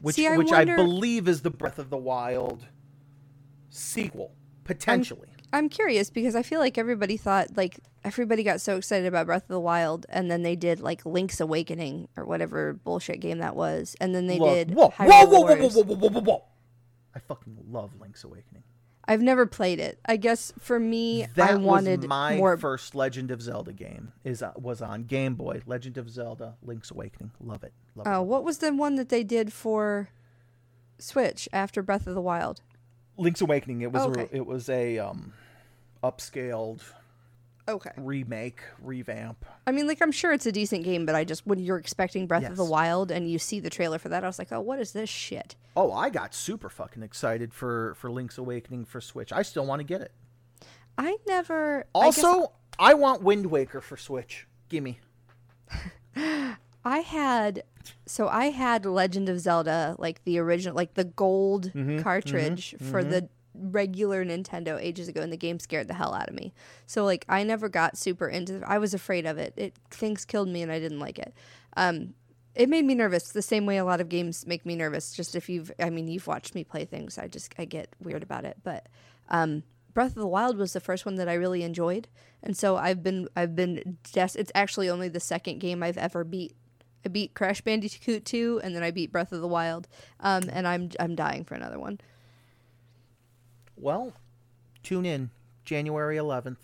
Which, See, I which wonder- I believe is the Breath of the Wild sequel, potentially. I'm curious because I feel like everybody thought like everybody got so excited about Breath of the Wild and then they did like Link's Awakening or whatever bullshit game that was and then they Look, did whoa, Hyrule whoa, whoa, whoa, whoa, whoa, whoa, whoa, whoa, whoa. I fucking love Link's Awakening. I've never played it. I guess for me That I wanted was my more first Legend of Zelda game. Is uh, was on Game Boy. Legend of Zelda: Link's Awakening. Love it. Love Oh, it. what was the one that they did for Switch after Breath of the Wild? Link's Awakening. It was Okay. a, it was a um, upscaled Okay. remake, revamp. I mean, like I'm sure it's a decent game, but I just when you're expecting Breath of the Wild and you see the trailer for that, I was like, oh, what is this shit? Oh, I got super fucking excited for for Link's Awakening for Switch. I still want to get it. I never. I Also, I, want Wind Waker for Switch. Gimme. I had so I had Legend of Zelda, like the original, like the gold Mm-hmm, cartridge for the regular Nintendo ages ago, and the game scared the hell out of me. So like I never got super into. I was afraid of it. It things killed me, and I didn't like it. Um, it made me nervous the same way a lot of games make me nervous. Just if you've, I mean, you've watched me play things, I just I get weird about it. But um, Breath of the Wild was the first one that I really enjoyed, and so I've been I've been des- It's actually only the second game I've ever beat. I beat Crash Bandicoot 2 and then I beat Breath of the Wild. Um, and I'm I'm dying for another one. Well, tune in January 11th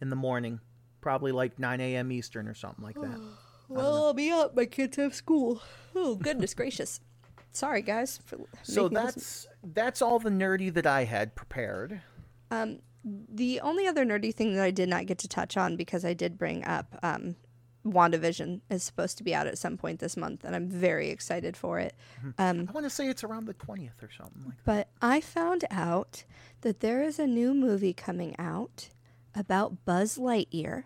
in the morning, probably like 9 a.m. Eastern or something like that. Well, I'll be up. My kids have school. Oh, goodness gracious. Sorry, guys. For So this- that's that's all the nerdy that I had prepared. Um, the only other nerdy thing that I did not get to touch on because I did bring up um, WandaVision is supposed to be out at some point this month, and I'm very excited for it. Um, I want to say it's around the 20th or something like that. But I found out that there is a new movie coming out about Buzz Lightyear,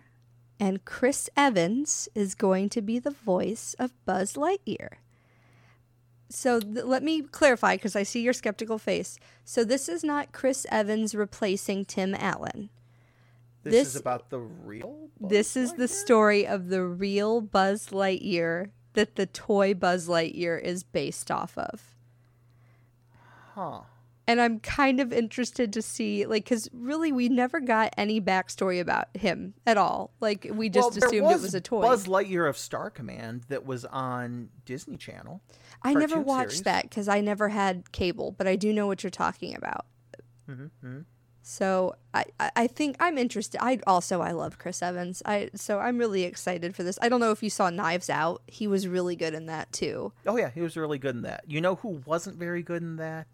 and Chris Evans is going to be the voice of Buzz Lightyear. So th- let me clarify because I see your skeptical face. So this is not Chris Evans replacing Tim Allen. This, This- is about the real. This is the story of the real Buzz Lightyear that the toy Buzz Lightyear is based off of. Huh. and I'm kind of interested to see, like, because really we never got any backstory about him at all. Like, we just Well, assumed it was a toy. Buzz Lightyear of Star Command that was on Disney Channel. I never watched series. that because I never had cable, but I do know what you're talking about. Mm-hmm, So I, I think I'm interested. I also I love Chris Evans. I so I'm really excited for this. I don't know if you saw Knives Out. He was really good in that too. Oh yeah, he was really good in that. You know who wasn't very good in that?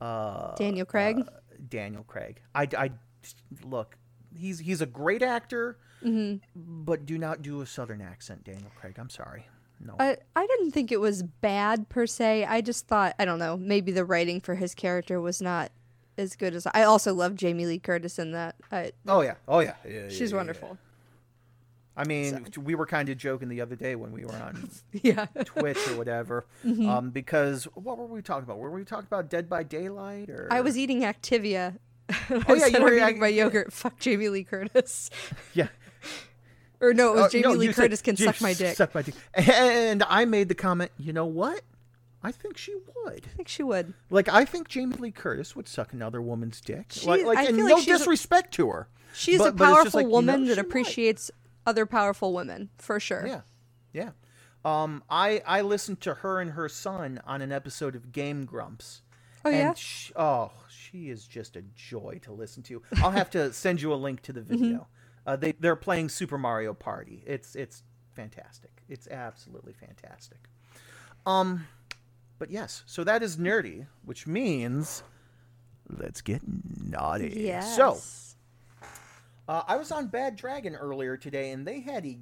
Uh, Daniel Craig. uh, Daniel Craig. I, I look. He's he's a great actor, hmm but do not do a southern accent, Daniel Craig. I'm sorry. No. I, I didn't think it was bad per se. I just thought, I don't know, maybe the writing for his character was not as good as I also love Jamie Lee Curtis in that. I, oh yeah. Oh yeah. Yeah, she's yeah, wonderful. I mean, we were kind of joking the other day when we were on Yeah. Twitch or whatever, Mm-hmm. um, because what were we talking about? Were we talking about Dead by Daylight or? I was eating Activia. Oh, yeah, you were eating my yogurt. Fuck Jamie Lee Curtis. Yeah. Or no, it was Oh, Jamie no, Lee you said, Curtis can suck my dick. Suck my dick. And I made the comment. You know what? I think she would. I think she would. Like I think Jamie Lee Curtis would suck another woman's dick. She- like, like I and no like she's a- disrespect to her. She's But- a but it's just powerful like, woman she that might. appreciates other powerful women, for sure. Yeah, yeah. Um, I I listened to her and her son on an episode of Game Grumps. Oh, yeah? And oh, she is just a joy to listen to. I'll have to send you a link to the Mm-hmm. video. Uh, they they're playing Super Mario Party. It's it's fantastic. It's absolutely fantastic. Um, but yes, so that is nerdy, which means let's get naughty. Yes. So uh, I was on Bad Dragon earlier today, and they had a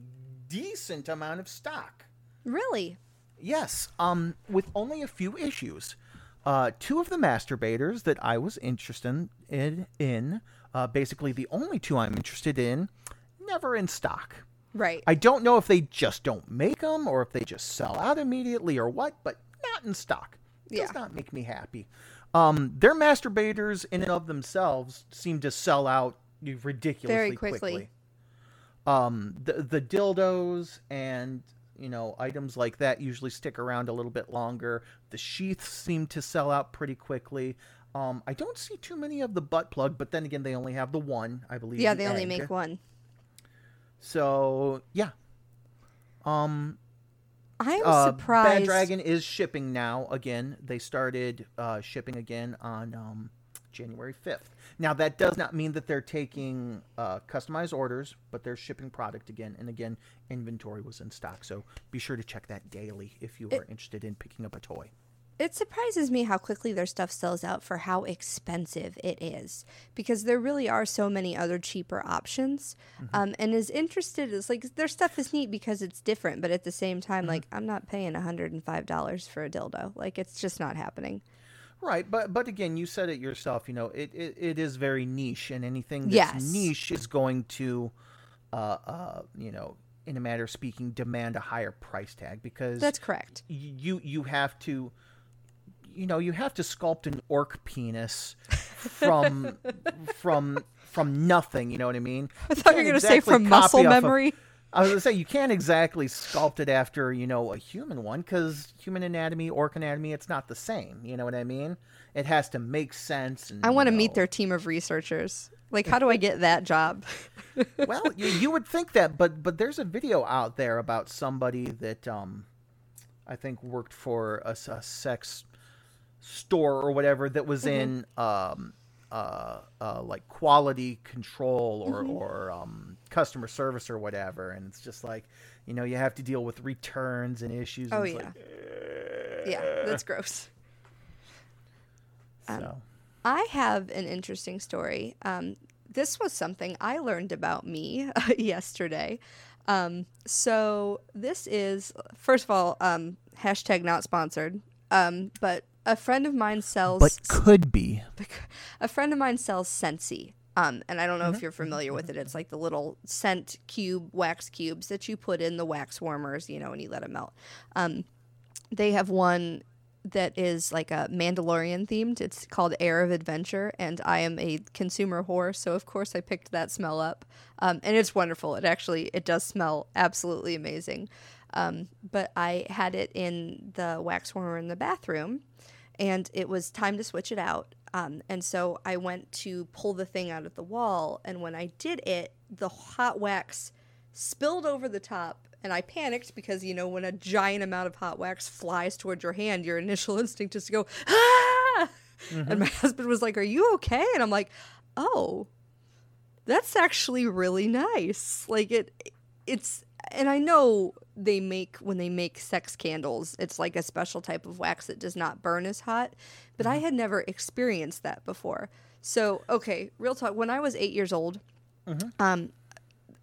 decent amount of stock. Really? Yes, um, with only a few issues. Uh, two of the masturbators that I was interested in, in uh, basically the only two I'm interested in, never in stock. Right. I don't know if they just don't make them or if they just sell out immediately or what, but not in stock. Does Yeah. not make me happy. Um, their masturbators in and of themselves seem to sell out ridiculously Very quickly. Um, the the dildos and you know items like that usually stick around a little bit longer. The sheaths seem to sell out pretty quickly. Um, I don't see too many of the butt plug, but then again, they only have the one, I believe. yeah, the they only make one. So yeah. Um, I'm uh, surprised. Bad Dragon is shipping now again. They started uh, shipping again on um, January 5th. Now, that does not mean that they're taking uh, customized orders, but they're shipping product again. And again, inventory was in stock. So be sure to check that daily if you are interested in picking up a toy. It surprises me how quickly their stuff sells out for how expensive it is because there really are so many other cheaper options. Um, and as interested as like their stuff is neat because it's different but at the same time like i'm not paying $105 for a dildo. Like it's just not happening. Right, but but again, you said it yourself. You know, it, it, it is very niche, and anything that's Yes. niche is going to, uh, uh, you know, in a matter of speaking, demand a higher price tag because that's correct. you you have to, you know, you have to sculpt an orc penis from from from nothing. You know what I mean? i thought you were going to say from muscle memory I was gonna say you can't exactly sculpt it after you know a human one because human anatomy, orc anatomy, it's not the same. You know what I mean? It has to make sense. And, i want to you meet their team of researchers like how do i get that job well, you, you would think that, but but there's a video out there about somebody that um, I think worked for a sex store or whatever that was in um, uh, uh, like quality control or or um, customer service or whatever, and it's just like you know you have to deal with returns and issues. Oh, and yeah. like, yeah that's gross Um. I have an interesting story. Um, this was something I learned about me yesterday. Um, so this is first of all um, hashtag not sponsored, um, but a friend of mine sells But could be. a friend of mine sells Scentsy. Um, and I don't know if you're familiar with it. It's like the little scent cube, wax cubes that you put in the wax warmers, you know, and you let them melt. Um, they have one that is like a Mandalorian themed. It's called Air of Adventure, and I am a consumer whore, so of course I picked that smell up. Um, and it's wonderful. It actually it does smell absolutely amazing. Um, but I had it in the wax warmer in the bathroom, and it was time to switch it out. Um, and so I went to pull the thing out of the wall, and when I did it, the hot wax spilled over the top, and I panicked because you know when a giant amount of hot wax flies towards your hand, your initial instinct is to go ah. And my husband was like, "Are you okay?" And I'm like, "Oh, that's actually really nice. Like it, it's." And I know they make when they make sex candles, it's like a special type of wax that does not burn as hot, but I had never experienced that before. So, okay, real talk. When I was eight years old, um,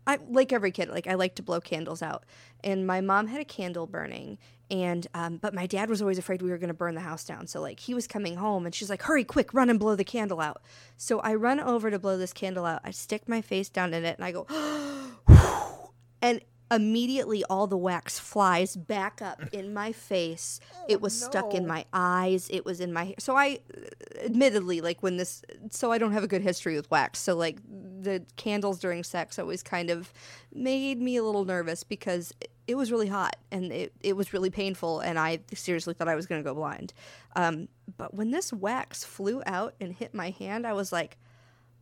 I like every kid, like I like to blow candles out. And my mom had a candle burning, and um, but my dad was always afraid we were going to burn the house down. So like he was coming home, and she's like, "Hurry, quick, run and blow the candle out." So I run over to blow this candle out. I stick my face down in it, and I go, and immediately all the wax flies back up in my face. it was stuck in my eyes. It was in my hair. So I, admittedly, like when this, so I don't have a good history with wax. So like the candles during sex always kind of made me a little nervous because it- it was really hot and it, it was really painful and I seriously thought I was going to go blind. Um, but when this wax flew out and hit my hand, I was like,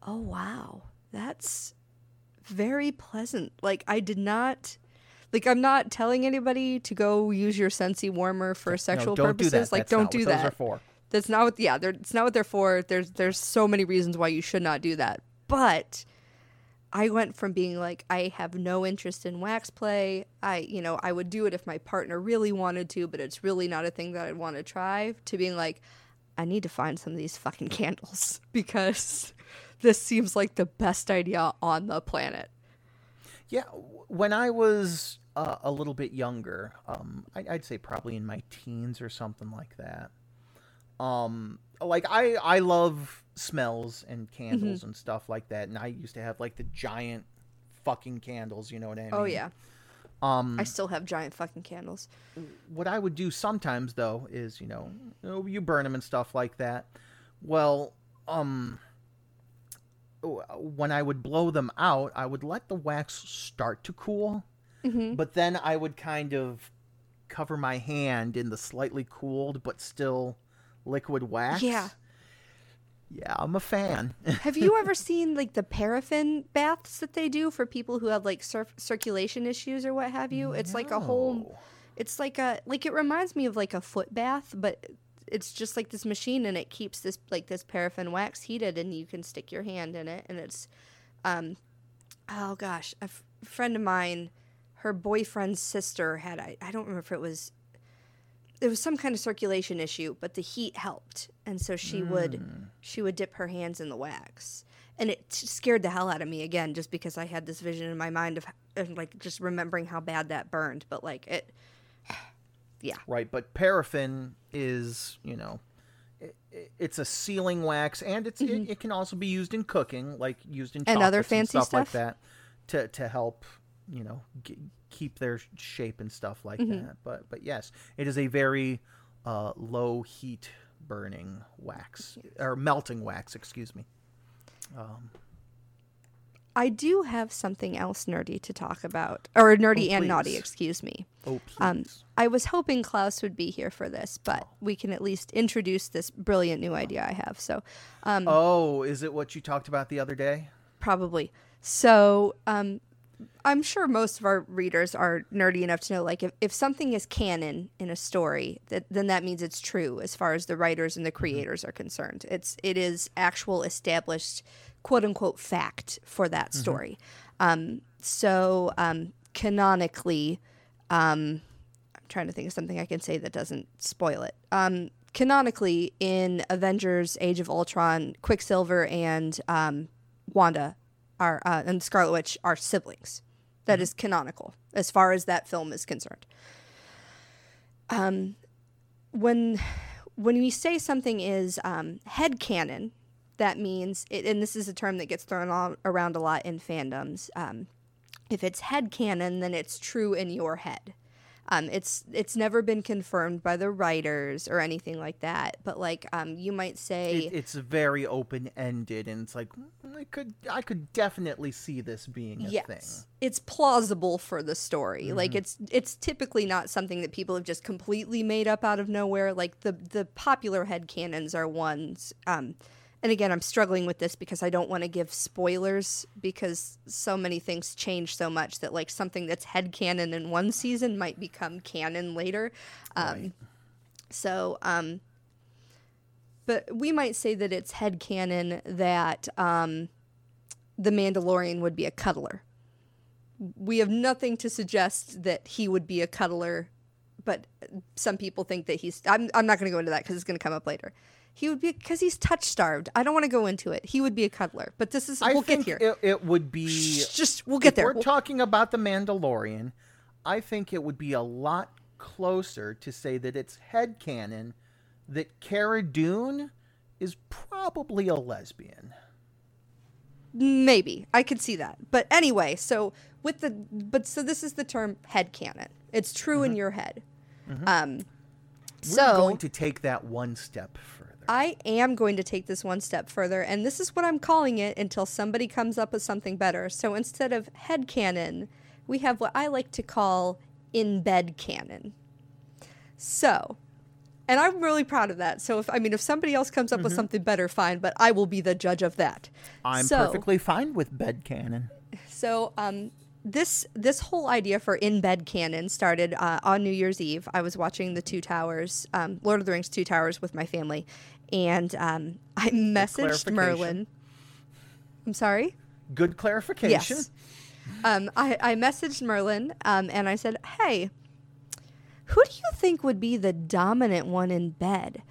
oh wow, that's very pleasant. Like I did not like I'm not telling anybody to go use your Scentsy warmer for sexual no, don't purposes. do that. Like That's don't not do what that. Those are for. That's not what yeah, they're it's not what they're for. There's there's so many reasons why you should not do that. But I went from being like I have no interest in wax play. I you know, I would do it if my partner really wanted to, but it's really not a thing that I'd want to try to being like I need to find some of these fucking candles because this seems like the best idea on the planet. Yeah, when I was uh, a little bit younger, um, I, I'd say probably in my teens or something like that. Um, like I, I love smells and candles and stuff like that, and I used to have like the giant fucking candles. You know what I mean? Oh yeah. Um, I still have giant fucking candles. what I would do sometimes though is you know you, burn them and stuff like that. Well, um, when I would blow them out, I would let the wax start to cool, Mm-hmm. but then I would kind of cover my hand in the slightly cooled but still liquid wax. Yeah. Yeah, I'm a fan. Have you ever seen like the paraffin baths that they do for people who have like cir- circulation issues or what have you? It's like a whole it's like a like it reminds me of like a foot bath, but it's just like this machine and it keeps this like this paraffin wax heated and you can stick your hand in it and it's um oh gosh, a f- friend of mine her boyfriend's sister had I, I don't remember if it was there was some kind of circulation issue, but the heat helped, and so she would Hmm. she would dip her hands in the wax, and it scared the hell out of me again, just because I had this vision in my mind of, of like just remembering how bad that burned, but like it, yeah, Right, but paraffin is, you know, it's a sealing wax, and it's it, it can also be used in cooking, like used in Mm-hmm. And other chocolates and fancy stuff, like that, to to help, you know, g- keep their shape and stuff like Mm-hmm. that. But but yes, it is a very uh, low heat burning wax or melting wax, excuse me. I do have something else nerdy to talk about, or nerdy Oh, and naughty, excuse me. Oh please. Um, I was hoping Clous would be here for this, but we can at least introduce this brilliant new idea I have. So, um, oh, is it what you talked about the other day? probably. So, um, I'm sure most of our readers are nerdy enough to know, like, if, if something is canon in a story, that then that means it's true as far as the writers and the creators are concerned. It's it is actual established quote unquote fact for that story. Um, so, um, canonically, um, I'm trying to think of something I can say that doesn't spoil it. Um, canonically, in Avengers: Age of Ultron, Quicksilver and um, Wanda are uh, and Scarlet Witch are siblings. That is canonical as far as that film is concerned. Um, when when we say something is um, head canon, that means, it, and this is a term that gets thrown on, around a lot in fandoms. Um, if it's head canon, then it's true in your head. Um, it's it's never been confirmed by the writers or anything like that. But like um, you might say, It, it's very open ended, and it's like mm, I could I could definitely see this being a yes, thing. it's plausible for the story. Like it's it's typically not something that people have just completely made up out of nowhere. Like the the popular head canons are ones. Um, and again, I'm struggling with this because I don't want to give spoilers because so many things change so much that like something that's head canon in one season might become canon later. Um, Right. So, um, but we might say that it's head canon that um, the Mandalorian would be a cuddler. We have nothing to suggest that he would be a cuddler, but some people think that he's. I'm, I'm not going to go into that because it's going to come up later. He would be because he's touch starved. I don't want to go into it. He would be a cuddler, but this is I we'll get here. It, it would be. Shh, Just we'll get there. We're We'll- talking about the Mandalorian. I think it would be a lot closer to say that it's head headcanon that Cara Dune is probably a lesbian. Maybe I could see that, but anyway. So with the but so this is the term head canon. It's true in your head. Um, We're so going to take that one step further. I am going to take this one step further, and this is what I'm calling it until somebody comes up with something better. So instead of head canon, we have what I like to call in bed canon. So, and I'm really proud of that. So if I mean if somebody else comes up with something better, fine, but I will be the judge of that. I'm so, perfectly fine with bed canon. so um, this this whole idea for in bed canon started uh, on New Year's Eve. I was watching the Two Towers, um, Lord of the Rings Two Towers, with my family, and um, I messaged. Merlin. I'm sorry. Good clarification. Yes. Um, I, I messaged Merlin um, and I said, "Hey, who do you think would be the dominant one in bed?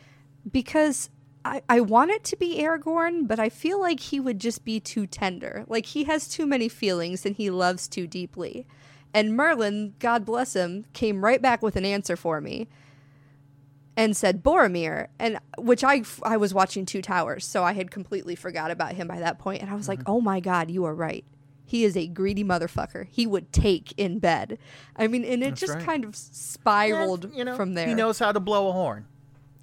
Because I, I want it to be Aragorn, but I feel like he would just be too tender. Like he has too many feelings and he loves too deeply. And Merlin, God bless him, came right back with an answer for me and said Boromir, and which I I was watching Two Towers, so I had completely forgot about him by that point, and I was like, Mm-hmm. oh my god, you are right. He is a greedy motherfucker. He would take in bed. I mean, and it That's just right. kind of spiraled And, you know, from there. He knows how to blow a horn.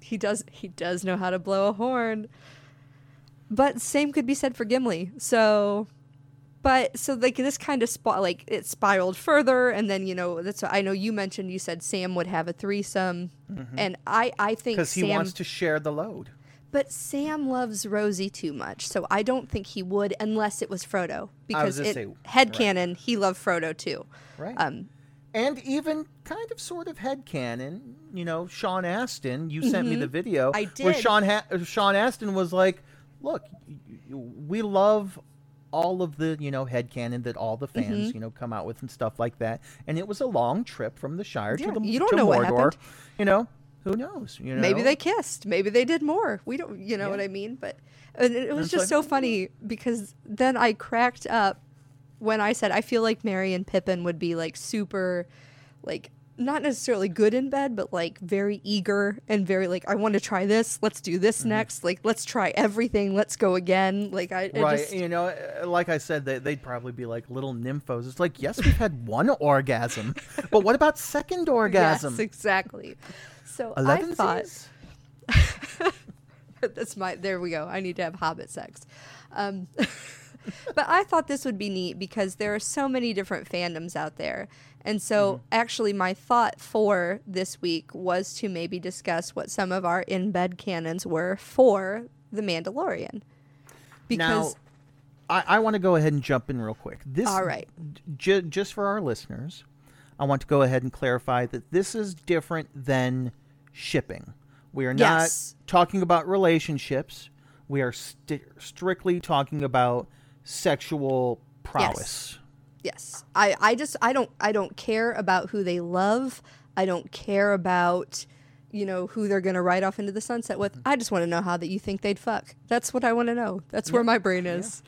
he does he does know how to blow a horn. But same could be said for Gimli. So but so like this kind of spot like it spiraled further and then you know that's I know you mentioned you said Sam would have a threesome and I I think Because he wants to share the load. but Sam loves Rosie too much, so I don't think he would unless it was Frodo. Because it, say, headcanon, he loved Frodo too. Right. Um, and even kind of sort of head headcanon, you know, Sean Astin, you sent me the video Mm-hmm. I where did. Sean ha- Sean Astin was like, "Look, we love all of the, you know, head headcanon that all the Mm-hmm. fans, you know, come out with and stuff like that." And it was a long trip from the Shire Yeah, to the you don't know what happened. you know. Who knows? You know, Maybe they kissed. Maybe they did more. We don't, you know Yeah. what I mean? But and it was just like, so funny because then I cracked up when I said I feel like Merry and Pippin would be like super, like not necessarily good in bed, but like very eager and very like I want to try this. Let's do this Mm-hmm. next. Like let's try everything. Let's go again. Like I, I right? just You know, uh, like I said, they, they'd probably be like little nymphos. It's like, yes, we've had one orgasm, but what about second orgasm? yes exactly. So I Eleven thought. That's my. There we go. I need to have hobbit sex. Um, but I thought this would be neat because there are so many different fandoms out there. And so, Mm-hmm. actually, my thought for this week was to maybe discuss what some of our in bed canons were for The Mandalorian. Because, now, I, I want to go ahead and jump in real quick. This, All right. j- just for our listeners, I want to go ahead and clarify that this is different than shipping. We are not Yes. talking about relationships. We are sti- strictly talking about sexual prowess. yes, I, I just, I don't, I don't care about who they love. I don't care about, you know, who they're going to ride off into the sunset with. I just want to know how that you think they'd fuck. That's what I want to know. That's where my brain is.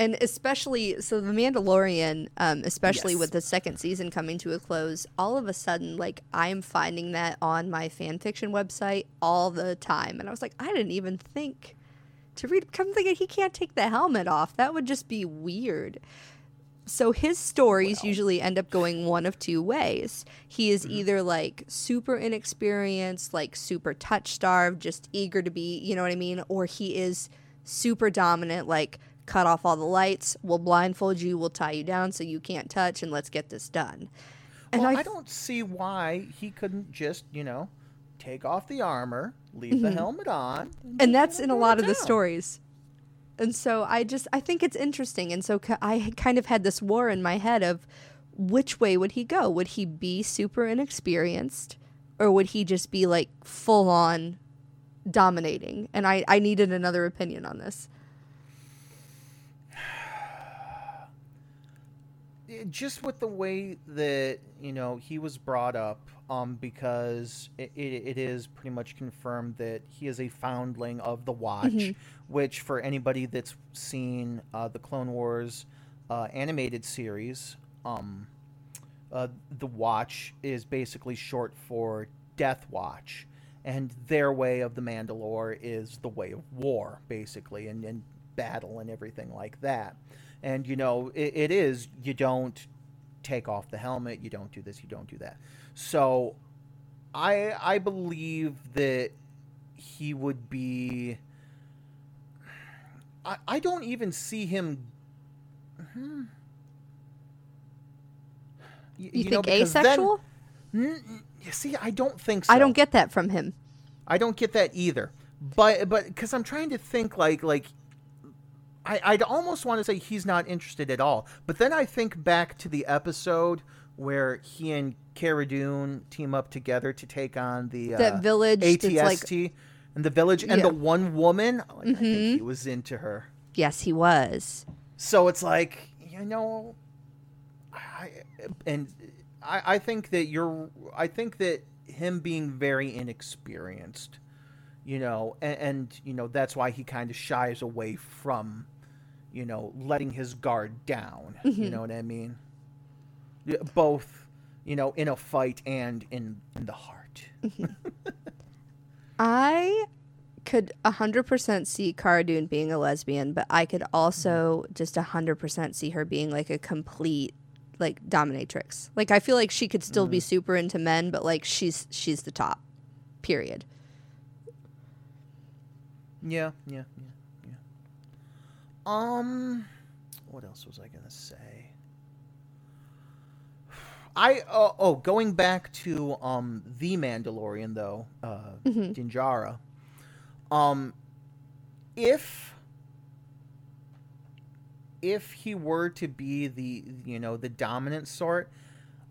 And especially, so the Mandalorian, um, especially Yes. with the second season coming to a close, all of a sudden, like I'm finding that on my fan fiction website all the time, and I was like, I didn't even think to read. Come thinking, he can't take the helmet off. That would just be weird. So his stories usually end up going one of two ways. He is mm-hmm. either like super inexperienced, like super touch starved, just eager to be, you know what I mean, or he is super dominant, like cut off all the lights, we'll blindfold you, we'll tie you down so you can't touch, and let's get this done. And well, I I, don't see why he couldn't just, you know, take off the armor, leave the mm-hmm. helmet on, and that's in a lot of the stories. And so i just i think it's interesting. And so i kind of had this war in my head of which way would he go? Would he be super inexperienced or would he just be like full on dominating? And i i needed another opinion on this. Just with the way that you know he was brought up um because it, it, it is pretty much confirmed that he is a foundling of the watch which for anybody that's seen uh, the clone wars uh, animated series um uh, the watch is basically short for death watch and their way of the mandalore is the way of war basically and, and battle and everything like that. And you know it, it is you don't take off the helmet you don't do this you don't do that so i i believe that he would be i, I don't even see him hmm. Y- you, know, think then- asexual you see i don't think so i don't get that from him I don't get that either. But but because I'm trying to think like like I I'd almost want to say he's not interested at all. But then I think back to the episode where he and Cara Dune team up together to take on the uh, village that's like- ATST and the village and Yeah. the one woman. Like, I think he was into her. yes he was So it's like you know, I and I, I think that you're. I think that him being very inexperienced, you know, and, and you know that's why he kind of shies away from, you know, letting his guard down. You mm-hmm. know what I mean? Both, you know, in a fight and in in the heart. Mm-hmm. I could 100% see Cara Dune being a lesbian, but I could also mm-hmm. just 100% see her being like a complete like dominatrix. Like I feel like she could still be super into men, but like she's she's the top. Period. Yeah, yeah, yeah. Um, what else was I gonna say? I uh, oh, going back to um the Mandalorian though, uh, Din Djarin. Um, if if he were to be the you know the dominant sort,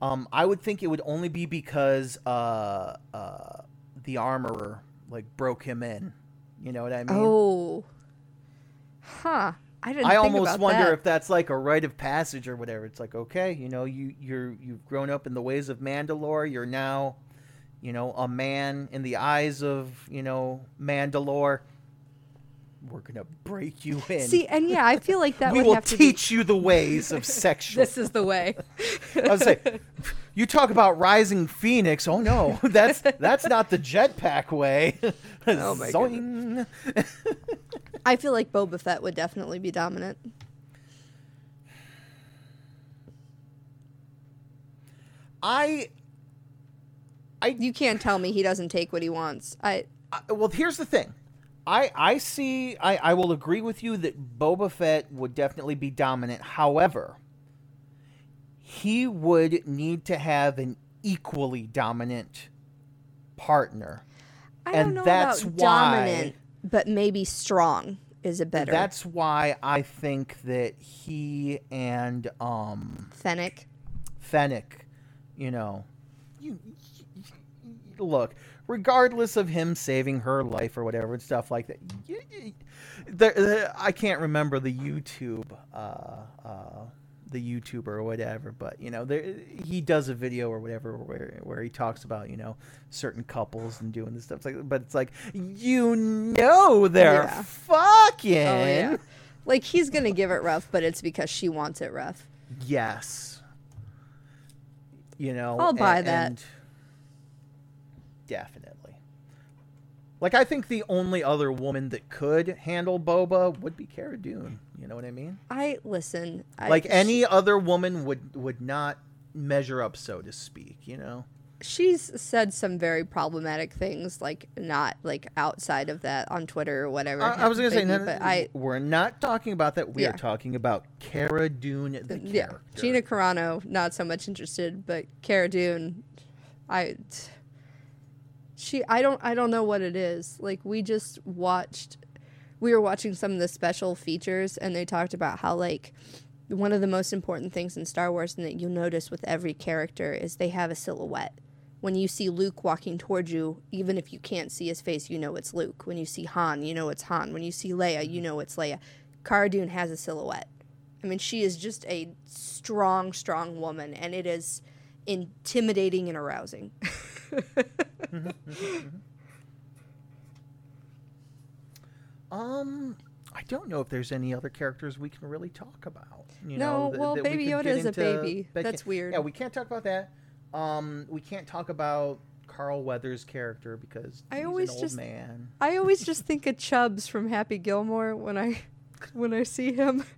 um, I would think it would only be because uh uh the armorer like broke him in. You know what I mean? Oh. Huh. I didn't I almost wonder that. if that's like a rite of passage or whatever. It's like, okay, you know, you you're you've grown up in the ways of Mandalore. You're now, you know, a man in the eyes of, you know, Mandalore. We're gonna break you in. See, and yeah, I feel like that we would will have to be. teach you the ways of sexual. This is the way. I was say, you talk about rising phoenix. Oh no, that's that's not the jetpack way. Oh my Zoing. I feel like Boba Fett would definitely be dominant. I, I You can't tell me he doesn't take what he wants. I I- well, here's the thing. I I see. I I will agree with you that Boba Fett would definitely be dominant. However, he would need to have an equally dominant partner. I And that's about why- dominant, but maybe strong is a better. That's why I think that he and um Fennec. Fennec, you know, you, you- look, regardless of him saving her life or whatever and stuff like that. You, you- the, the, I can't remember the YouTube, uh, uh, the YouTuber or whatever, but you know, there he does a video or whatever where where he talks about you know certain couples and doing this stuff. It's like, but it's like you know they're Yeah. fucking. Oh yeah. Like he's gonna give it rough, but it's because she wants it rough. Yes. You know, I'll buy a- that. and definitely. Like I think the only other woman that could handle Boba would be Cara Dune. You know what I mean? I listen. I, Like any other woman would would not measure up, so to speak. You know? she's said some very problematic things, like not like outside of that on Twitter or whatever. I, I was gonna say, no, but I we're not talking about that. We Yeah. are talking about Cara Dune, the yeah, character. Gina Carano not so much interested, but Cara Dune, I. She, I don't, I don't know what it is. Like we just watched, we were watching some of the special features, and they talked about how like one of the most important things in Star Wars, and that you'll notice with every character is they have a silhouette. When you see Luke walking towards you, even if you can't see his face, you know it's Luke. When you see Han, you know it's Han. When you see Leia, you know it's Leia. Cara Dune has a silhouette. I mean, she is just a strong, strong woman, and it is intimidating and arousing. Mm-hmm, mm-hmm, mm-hmm. Um, I don't know if there's any other characters we can really talk about. You No, know, th- well, we Baby could Yoda is a baby. that That's weird. Yeah, we can't talk about that. Um, we can't talk about Carl Weathers' character because I he's always an old just- man. I always just think of Chubbs from Happy Gilmore when I when I see him.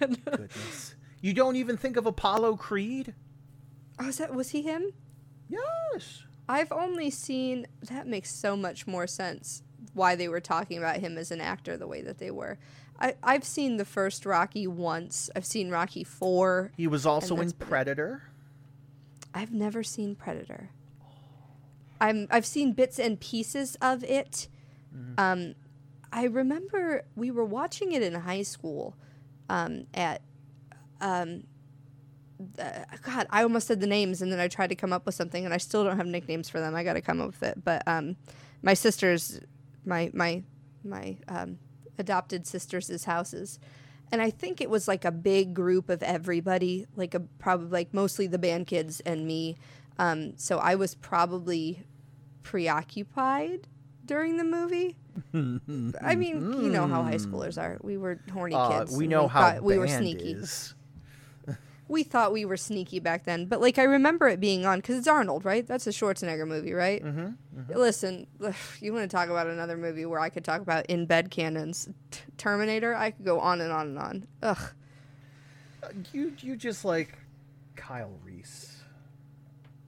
And, uh, Goodness, you don't even think of Apollo Creed? oh, is that was he him? Yes. I've only seen that makes so much more sense why they were talking about him as an actor the way that they were. I, I've seen the first Rocky once. I've seen Rocky four. He was also in. Predator. I've never seen Predator. I'm I've seen bits and pieces of it. Um, I remember we were watching it in high school um, at um, God. I almost said the names and then I tried to come up with something and I still don't have nicknames for them. I got to come up with it. But um, my sisters, my my my um, adopted sisters' houses. And I think it was like a big group of everybody, like a probably like mostly the band kids and me. Um, so I was probably preoccupied during the movie. I mean, you know how high schoolers are. We were horny Uh, kids. we and know how thought we were sneaky. is. We thought we were sneaky back then, but like I remember it being on because it's Arnold, right? That's a Schwarzenegger movie, right? Mm-hmm, Listen, you want to talk about another movie where I could talk about in bed canons, T- Terminator? I could go on and on and on. Ugh. You you just like Kyle Reese.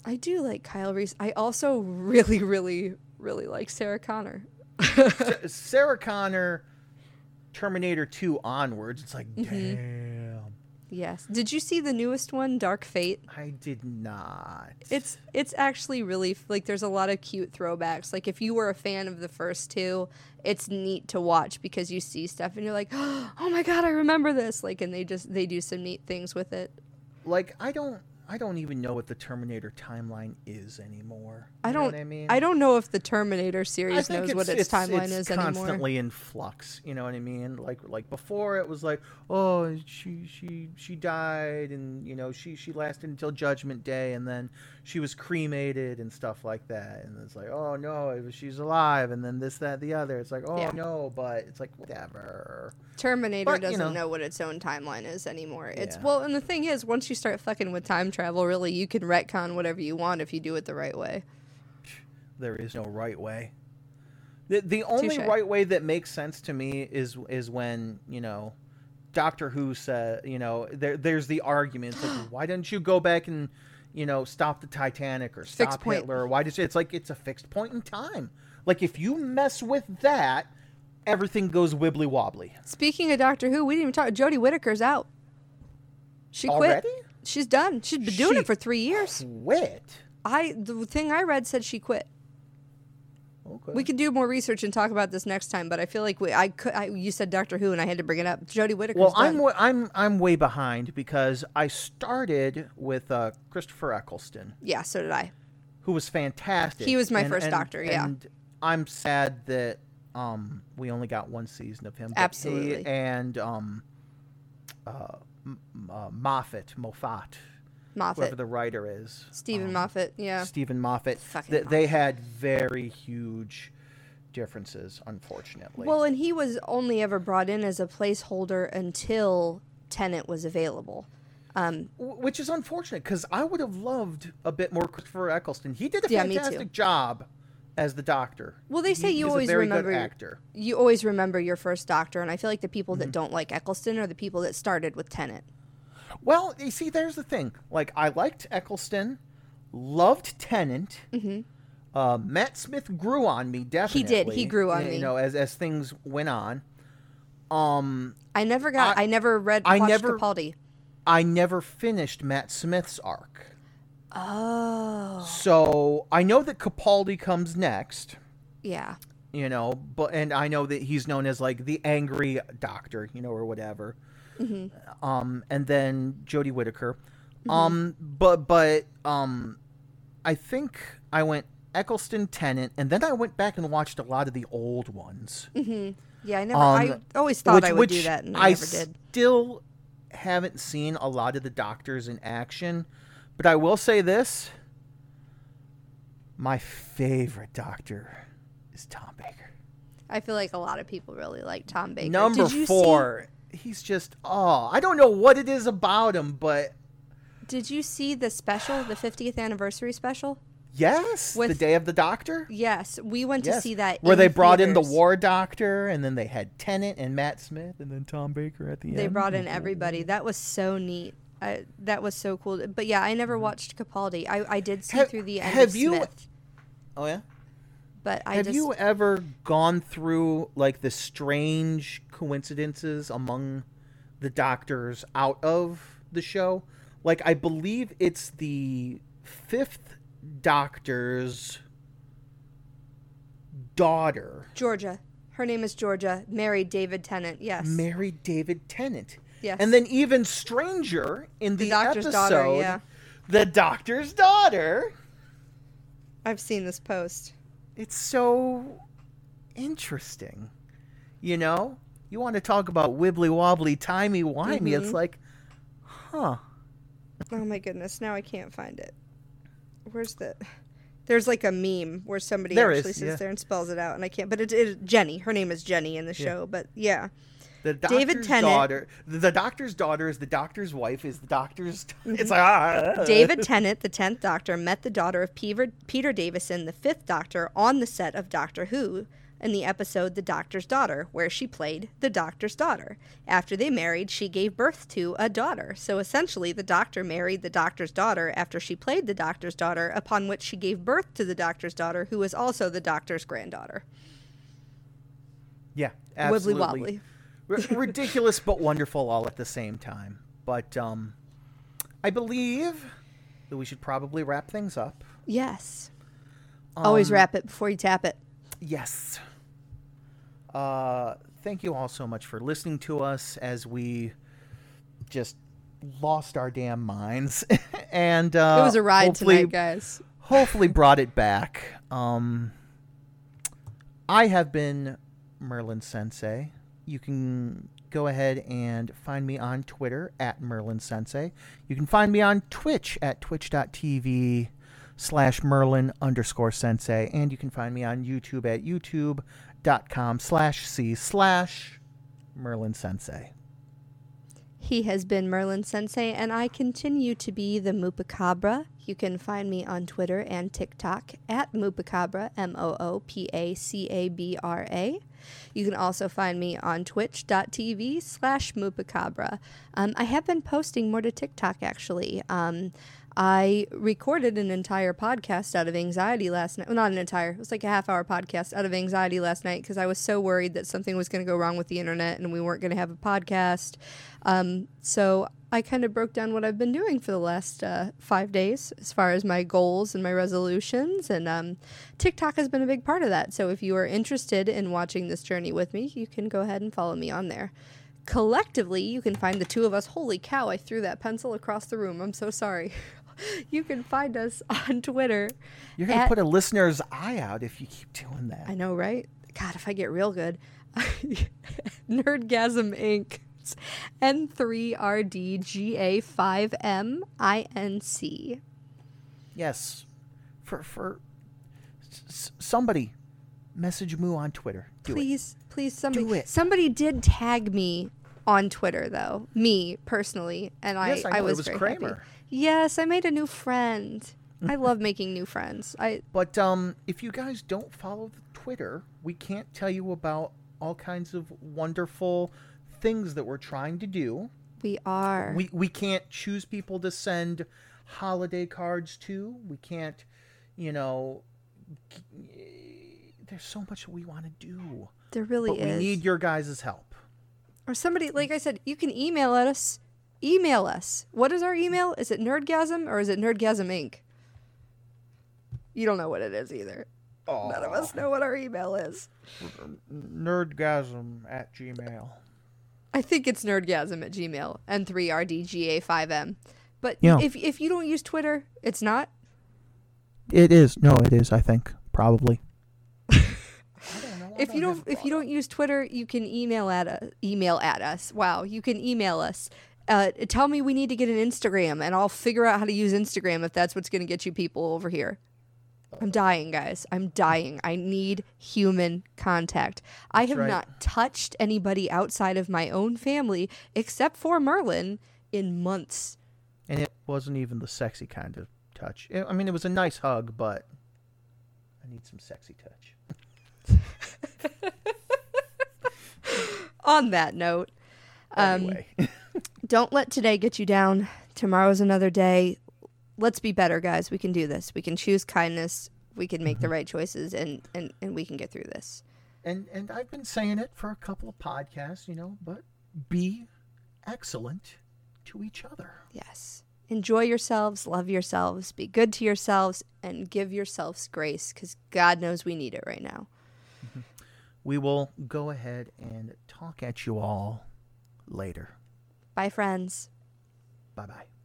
I do like Kyle Reese. I also really, really, really like Sarah Connor. Sarah Connor, Terminator 2 onwards, it's like, Mm-hmm. damn. Yes. Did you see the newest one, Dark Fate? I did not. It's it's actually really like there's a lot of cute throwbacks. Like if you were a fan of the first two, it's neat to watch because you see stuff and you're like, "Oh my god, I remember this." Like and they just they do some neat things with it. like I don't I don't even know what the Terminator timeline is anymore. I You know don't. what I mean. I don't know if the Terminator series knows what its, timeline it's is anymore. constantly in flux. You know what I mean? Like like before, it was like, oh, she she she died, and you know she she lasted until Judgment Day, and then she was cremated and stuff like that. And it's like, oh no, she's alive, and then this that the other. It's like, oh Yeah. no, but it's like whatever. Terminator But, you doesn't know. know. what its own timeline is anymore. It's Yeah. well, and the thing is, once you start fucking with time travel, really, you can retcon whatever you want if you do it the right way. There is no right way. The the only Touche. right way that makes sense to me is is when you know. Doctor Who said, you know, there, there's the argument. Like, why didn't you go back and, you know, stop the Titanic or Fixed stop point. Hitler? Or why did it's like it's a fixed point in time. Like if you mess with that, everything goes wibbly wobbly. Speaking of Doctor Who, we didn't even talk. Jodie Whittaker's out. She quit. Already? She's done. She's been doing She it for three years. Quit. I the thing I read said she quit. Okay. We can do more research and talk about this next time, but I feel like we, I could. I, you said Doctor Who, and I had to bring it up. Jodie Whittaker. well. I'm wa- I'm I'm way behind because I started with uh, Christopher Eccleston. yeah, so did I. who was fantastic. He was my first Doctor, yeah. And I'm sad that um, we only got one season of him. but he Absolutely. and um, uh, uh, Moffat, Moffat, whoever the writer is, Steven um, Moffat. Yeah, Steven Moffat. Th- they had very huge differences, unfortunately. Well, and he was only ever brought in as a placeholder until Tennant was available. Um, which is unfortunate because I would have loved a bit more Christopher Eccleston. He did a Yeah, fantastic job as the Doctor. Well, they say He- you always remember actor. you always remember your first Doctor, and I feel like the people Mm-hmm. that don't like Eccleston are the people that started with Tennant. Well, you see, there's the thing. Like, I liked Eccleston, loved Tennant. Mm-hmm. Uh, Matt Smith grew on me, definitely. He did. He grew on you me. You know, as as things went on. Um, I never got. I- I, never read. I never- Capaldi. I never finished Matt Smith's arc, Oh, so I know that Capaldi comes next. yeah. You know, but and I know that he's known as like the angry doctor, you know, or whatever. Mm-hmm. Um, and then Jodie Whittaker. Um, but but um, I think I went Eccleston, Tennant, and then I went back and watched a lot of the old ones. Yeah, I never. Um, I always thought which, I would do that, and I, never did. still haven't seen a lot of the doctors in action, but I will say this: my favorite doctor is Tom Baker. I feel like a lot of people really like Tom Baker. Number did you four. He's just oh, I don't know what it is about him, but did you see the special, the 50th anniversary special? yes, the Day of the Doctor. Yes, we went to see that. where they brought in the. War Doctor, and then they had Tennant and Matt Smith, and then Tom Baker at the They end. They brought oh, in everybody. That was so neat. I, that was so cool. But yeah, I never watched Capaldi. I, I did see Mm-hmm. Have- through the end have of you- Smith, Oh yeah. but I Have just you ever gone through like the strange coincidences among the doctors out of the show? Like I believe it's the fifth doctor's daughter Georgia. Her name is Georgia. Married David Tennant. Yes. married David Tennant. Yes. And then even stranger in the, The doctor's episode, daughter, yeah. the doctor's daughter. I've seen this post. it's so interesting. You know, you want to talk about wibbly wobbly, timey wimey. It's Mhm. like, huh? Oh my goodness! Now I can't find it. Where's the? There's like a meme where somebody There actually is, sits yeah. there and spells it out, and I can't. But it, it Jenny. Her name is Jenny in the show. But yeah, The doctor's David Tennant- daughter, the, doctor's daughter is the doctor's wife. Is the doctor's? It's like ah. David Tennant, the tenth Doctor, met the daughter of Peter, Peter Davison, the fifth Doctor, on the set of Doctor Who in the episode The Doctor's Daughter, where she played the Doctor's daughter. After they married, she gave birth to a daughter. So essentially, the Doctor married the Doctor's daughter after she played the Doctor's daughter, upon which she gave birth to the Doctor's daughter, who was also the Doctor's granddaughter. Yeah, Wibbly absolutely. wobbly. R- ridiculous but wonderful all at the same time. But um, I believe that we should probably wrap things up. Yes. Always Um, wrap it before you tap it. Yes. Uh, thank you all so much for listening to us as we just lost our damn minds and uh, it was a ride tonight, guys. hopefully brought it back. Um, I have been Merlin Sensei. You can go ahead and find me on Twitter at Merlin Sensei. You can find me on Twitch at twitch.tv slash Merlin underscore Sensei. And you can find me on YouTube at youtube.com slash C slash Merlin Sensei. He has been Merlin Sensei, and I continue to be the Moopacabra. You can find me on Twitter and TikTok at Moopacabra, M O O P A C A B R A. You can also find me on twitch.tv slash Moopacabra. Um, I have been posting more to TikTok actually. Um, I recorded an entire podcast out of anxiety last night. Well, not an entire, it was like a half hour podcast out of anxiety last night because I was so worried that something was going to go wrong with the internet and we weren't going to have a podcast. Um, so I kind of broke down what I've been doing for the last uh, five days as far as my goals and my resolutions. And um, TikTok has been a big part of that. So if you are interested in watching this journey with me, you can go ahead and follow me on there. Collectively, you can find the two of us. Holy cow, I threw that pencil across the room. I'm so sorry. you can find us on Twitter. You're going to put a listener's eye out if you keep doing that. I know, right? God, if I get real good. Nerdgasm Inc. N3RDGA5MINC. Yes. For for s- somebody message Moo on Twitter. Do it. Please, please, somebody. Do it. Somebody did tag me on Twitter, though. Me personally, and I, Yes, I know, it was, was very Kramer. happy. Yes, I made a new friend. I love making new friends. I But um, if you guys don't follow the Twitter, we can't tell you about all kinds of wonderful things that we're trying to do. we are. We we can't choose people to send holiday cards to. We can't, you know. g- There's so much we want to do, there really but we need your guys' help. or somebody like I said, you can email at us. Email us. What is our email? Is it Nerdgasm or is it Nerdgasm Inc? You don't know what it is either. None of us know what our email is. Nerdgasm at Gmail. I think it's nerdgasm at gmail and 3rdga5m. But Yeah. if if you don't use Twitter, it's not. It is. No, it is. I think probably. If you don't if you don't use Twitter, you can email at us, email at us. Wow, you can email us. Uh, tell me we need to get an Instagram, and I'll figure out how to use Instagram if that's what's going to get you people over here. I'm dying, guys. I'm dying. I need human contact. I have right. not touched anybody outside of my own family except for Merlin in months. And it wasn't even the sexy kind of touch. I I mean, it was a nice hug, but I need some sexy touch. On that note, um, Anyway, don't let today get you down. Tomorrow's another day. Let's be better, guys. We can do this. We can choose kindness. We can make the mm-hmm. right choices, and, and, and we can get through this. and and I've been saying it for a couple of podcasts, you know, but be excellent to each other. Yes. Enjoy yourselves, love yourselves, be good to yourselves, and give yourselves grace because God knows we need it right now. Mm-hmm. We will go ahead and talk at you all later. Bye, friends. Bye bye.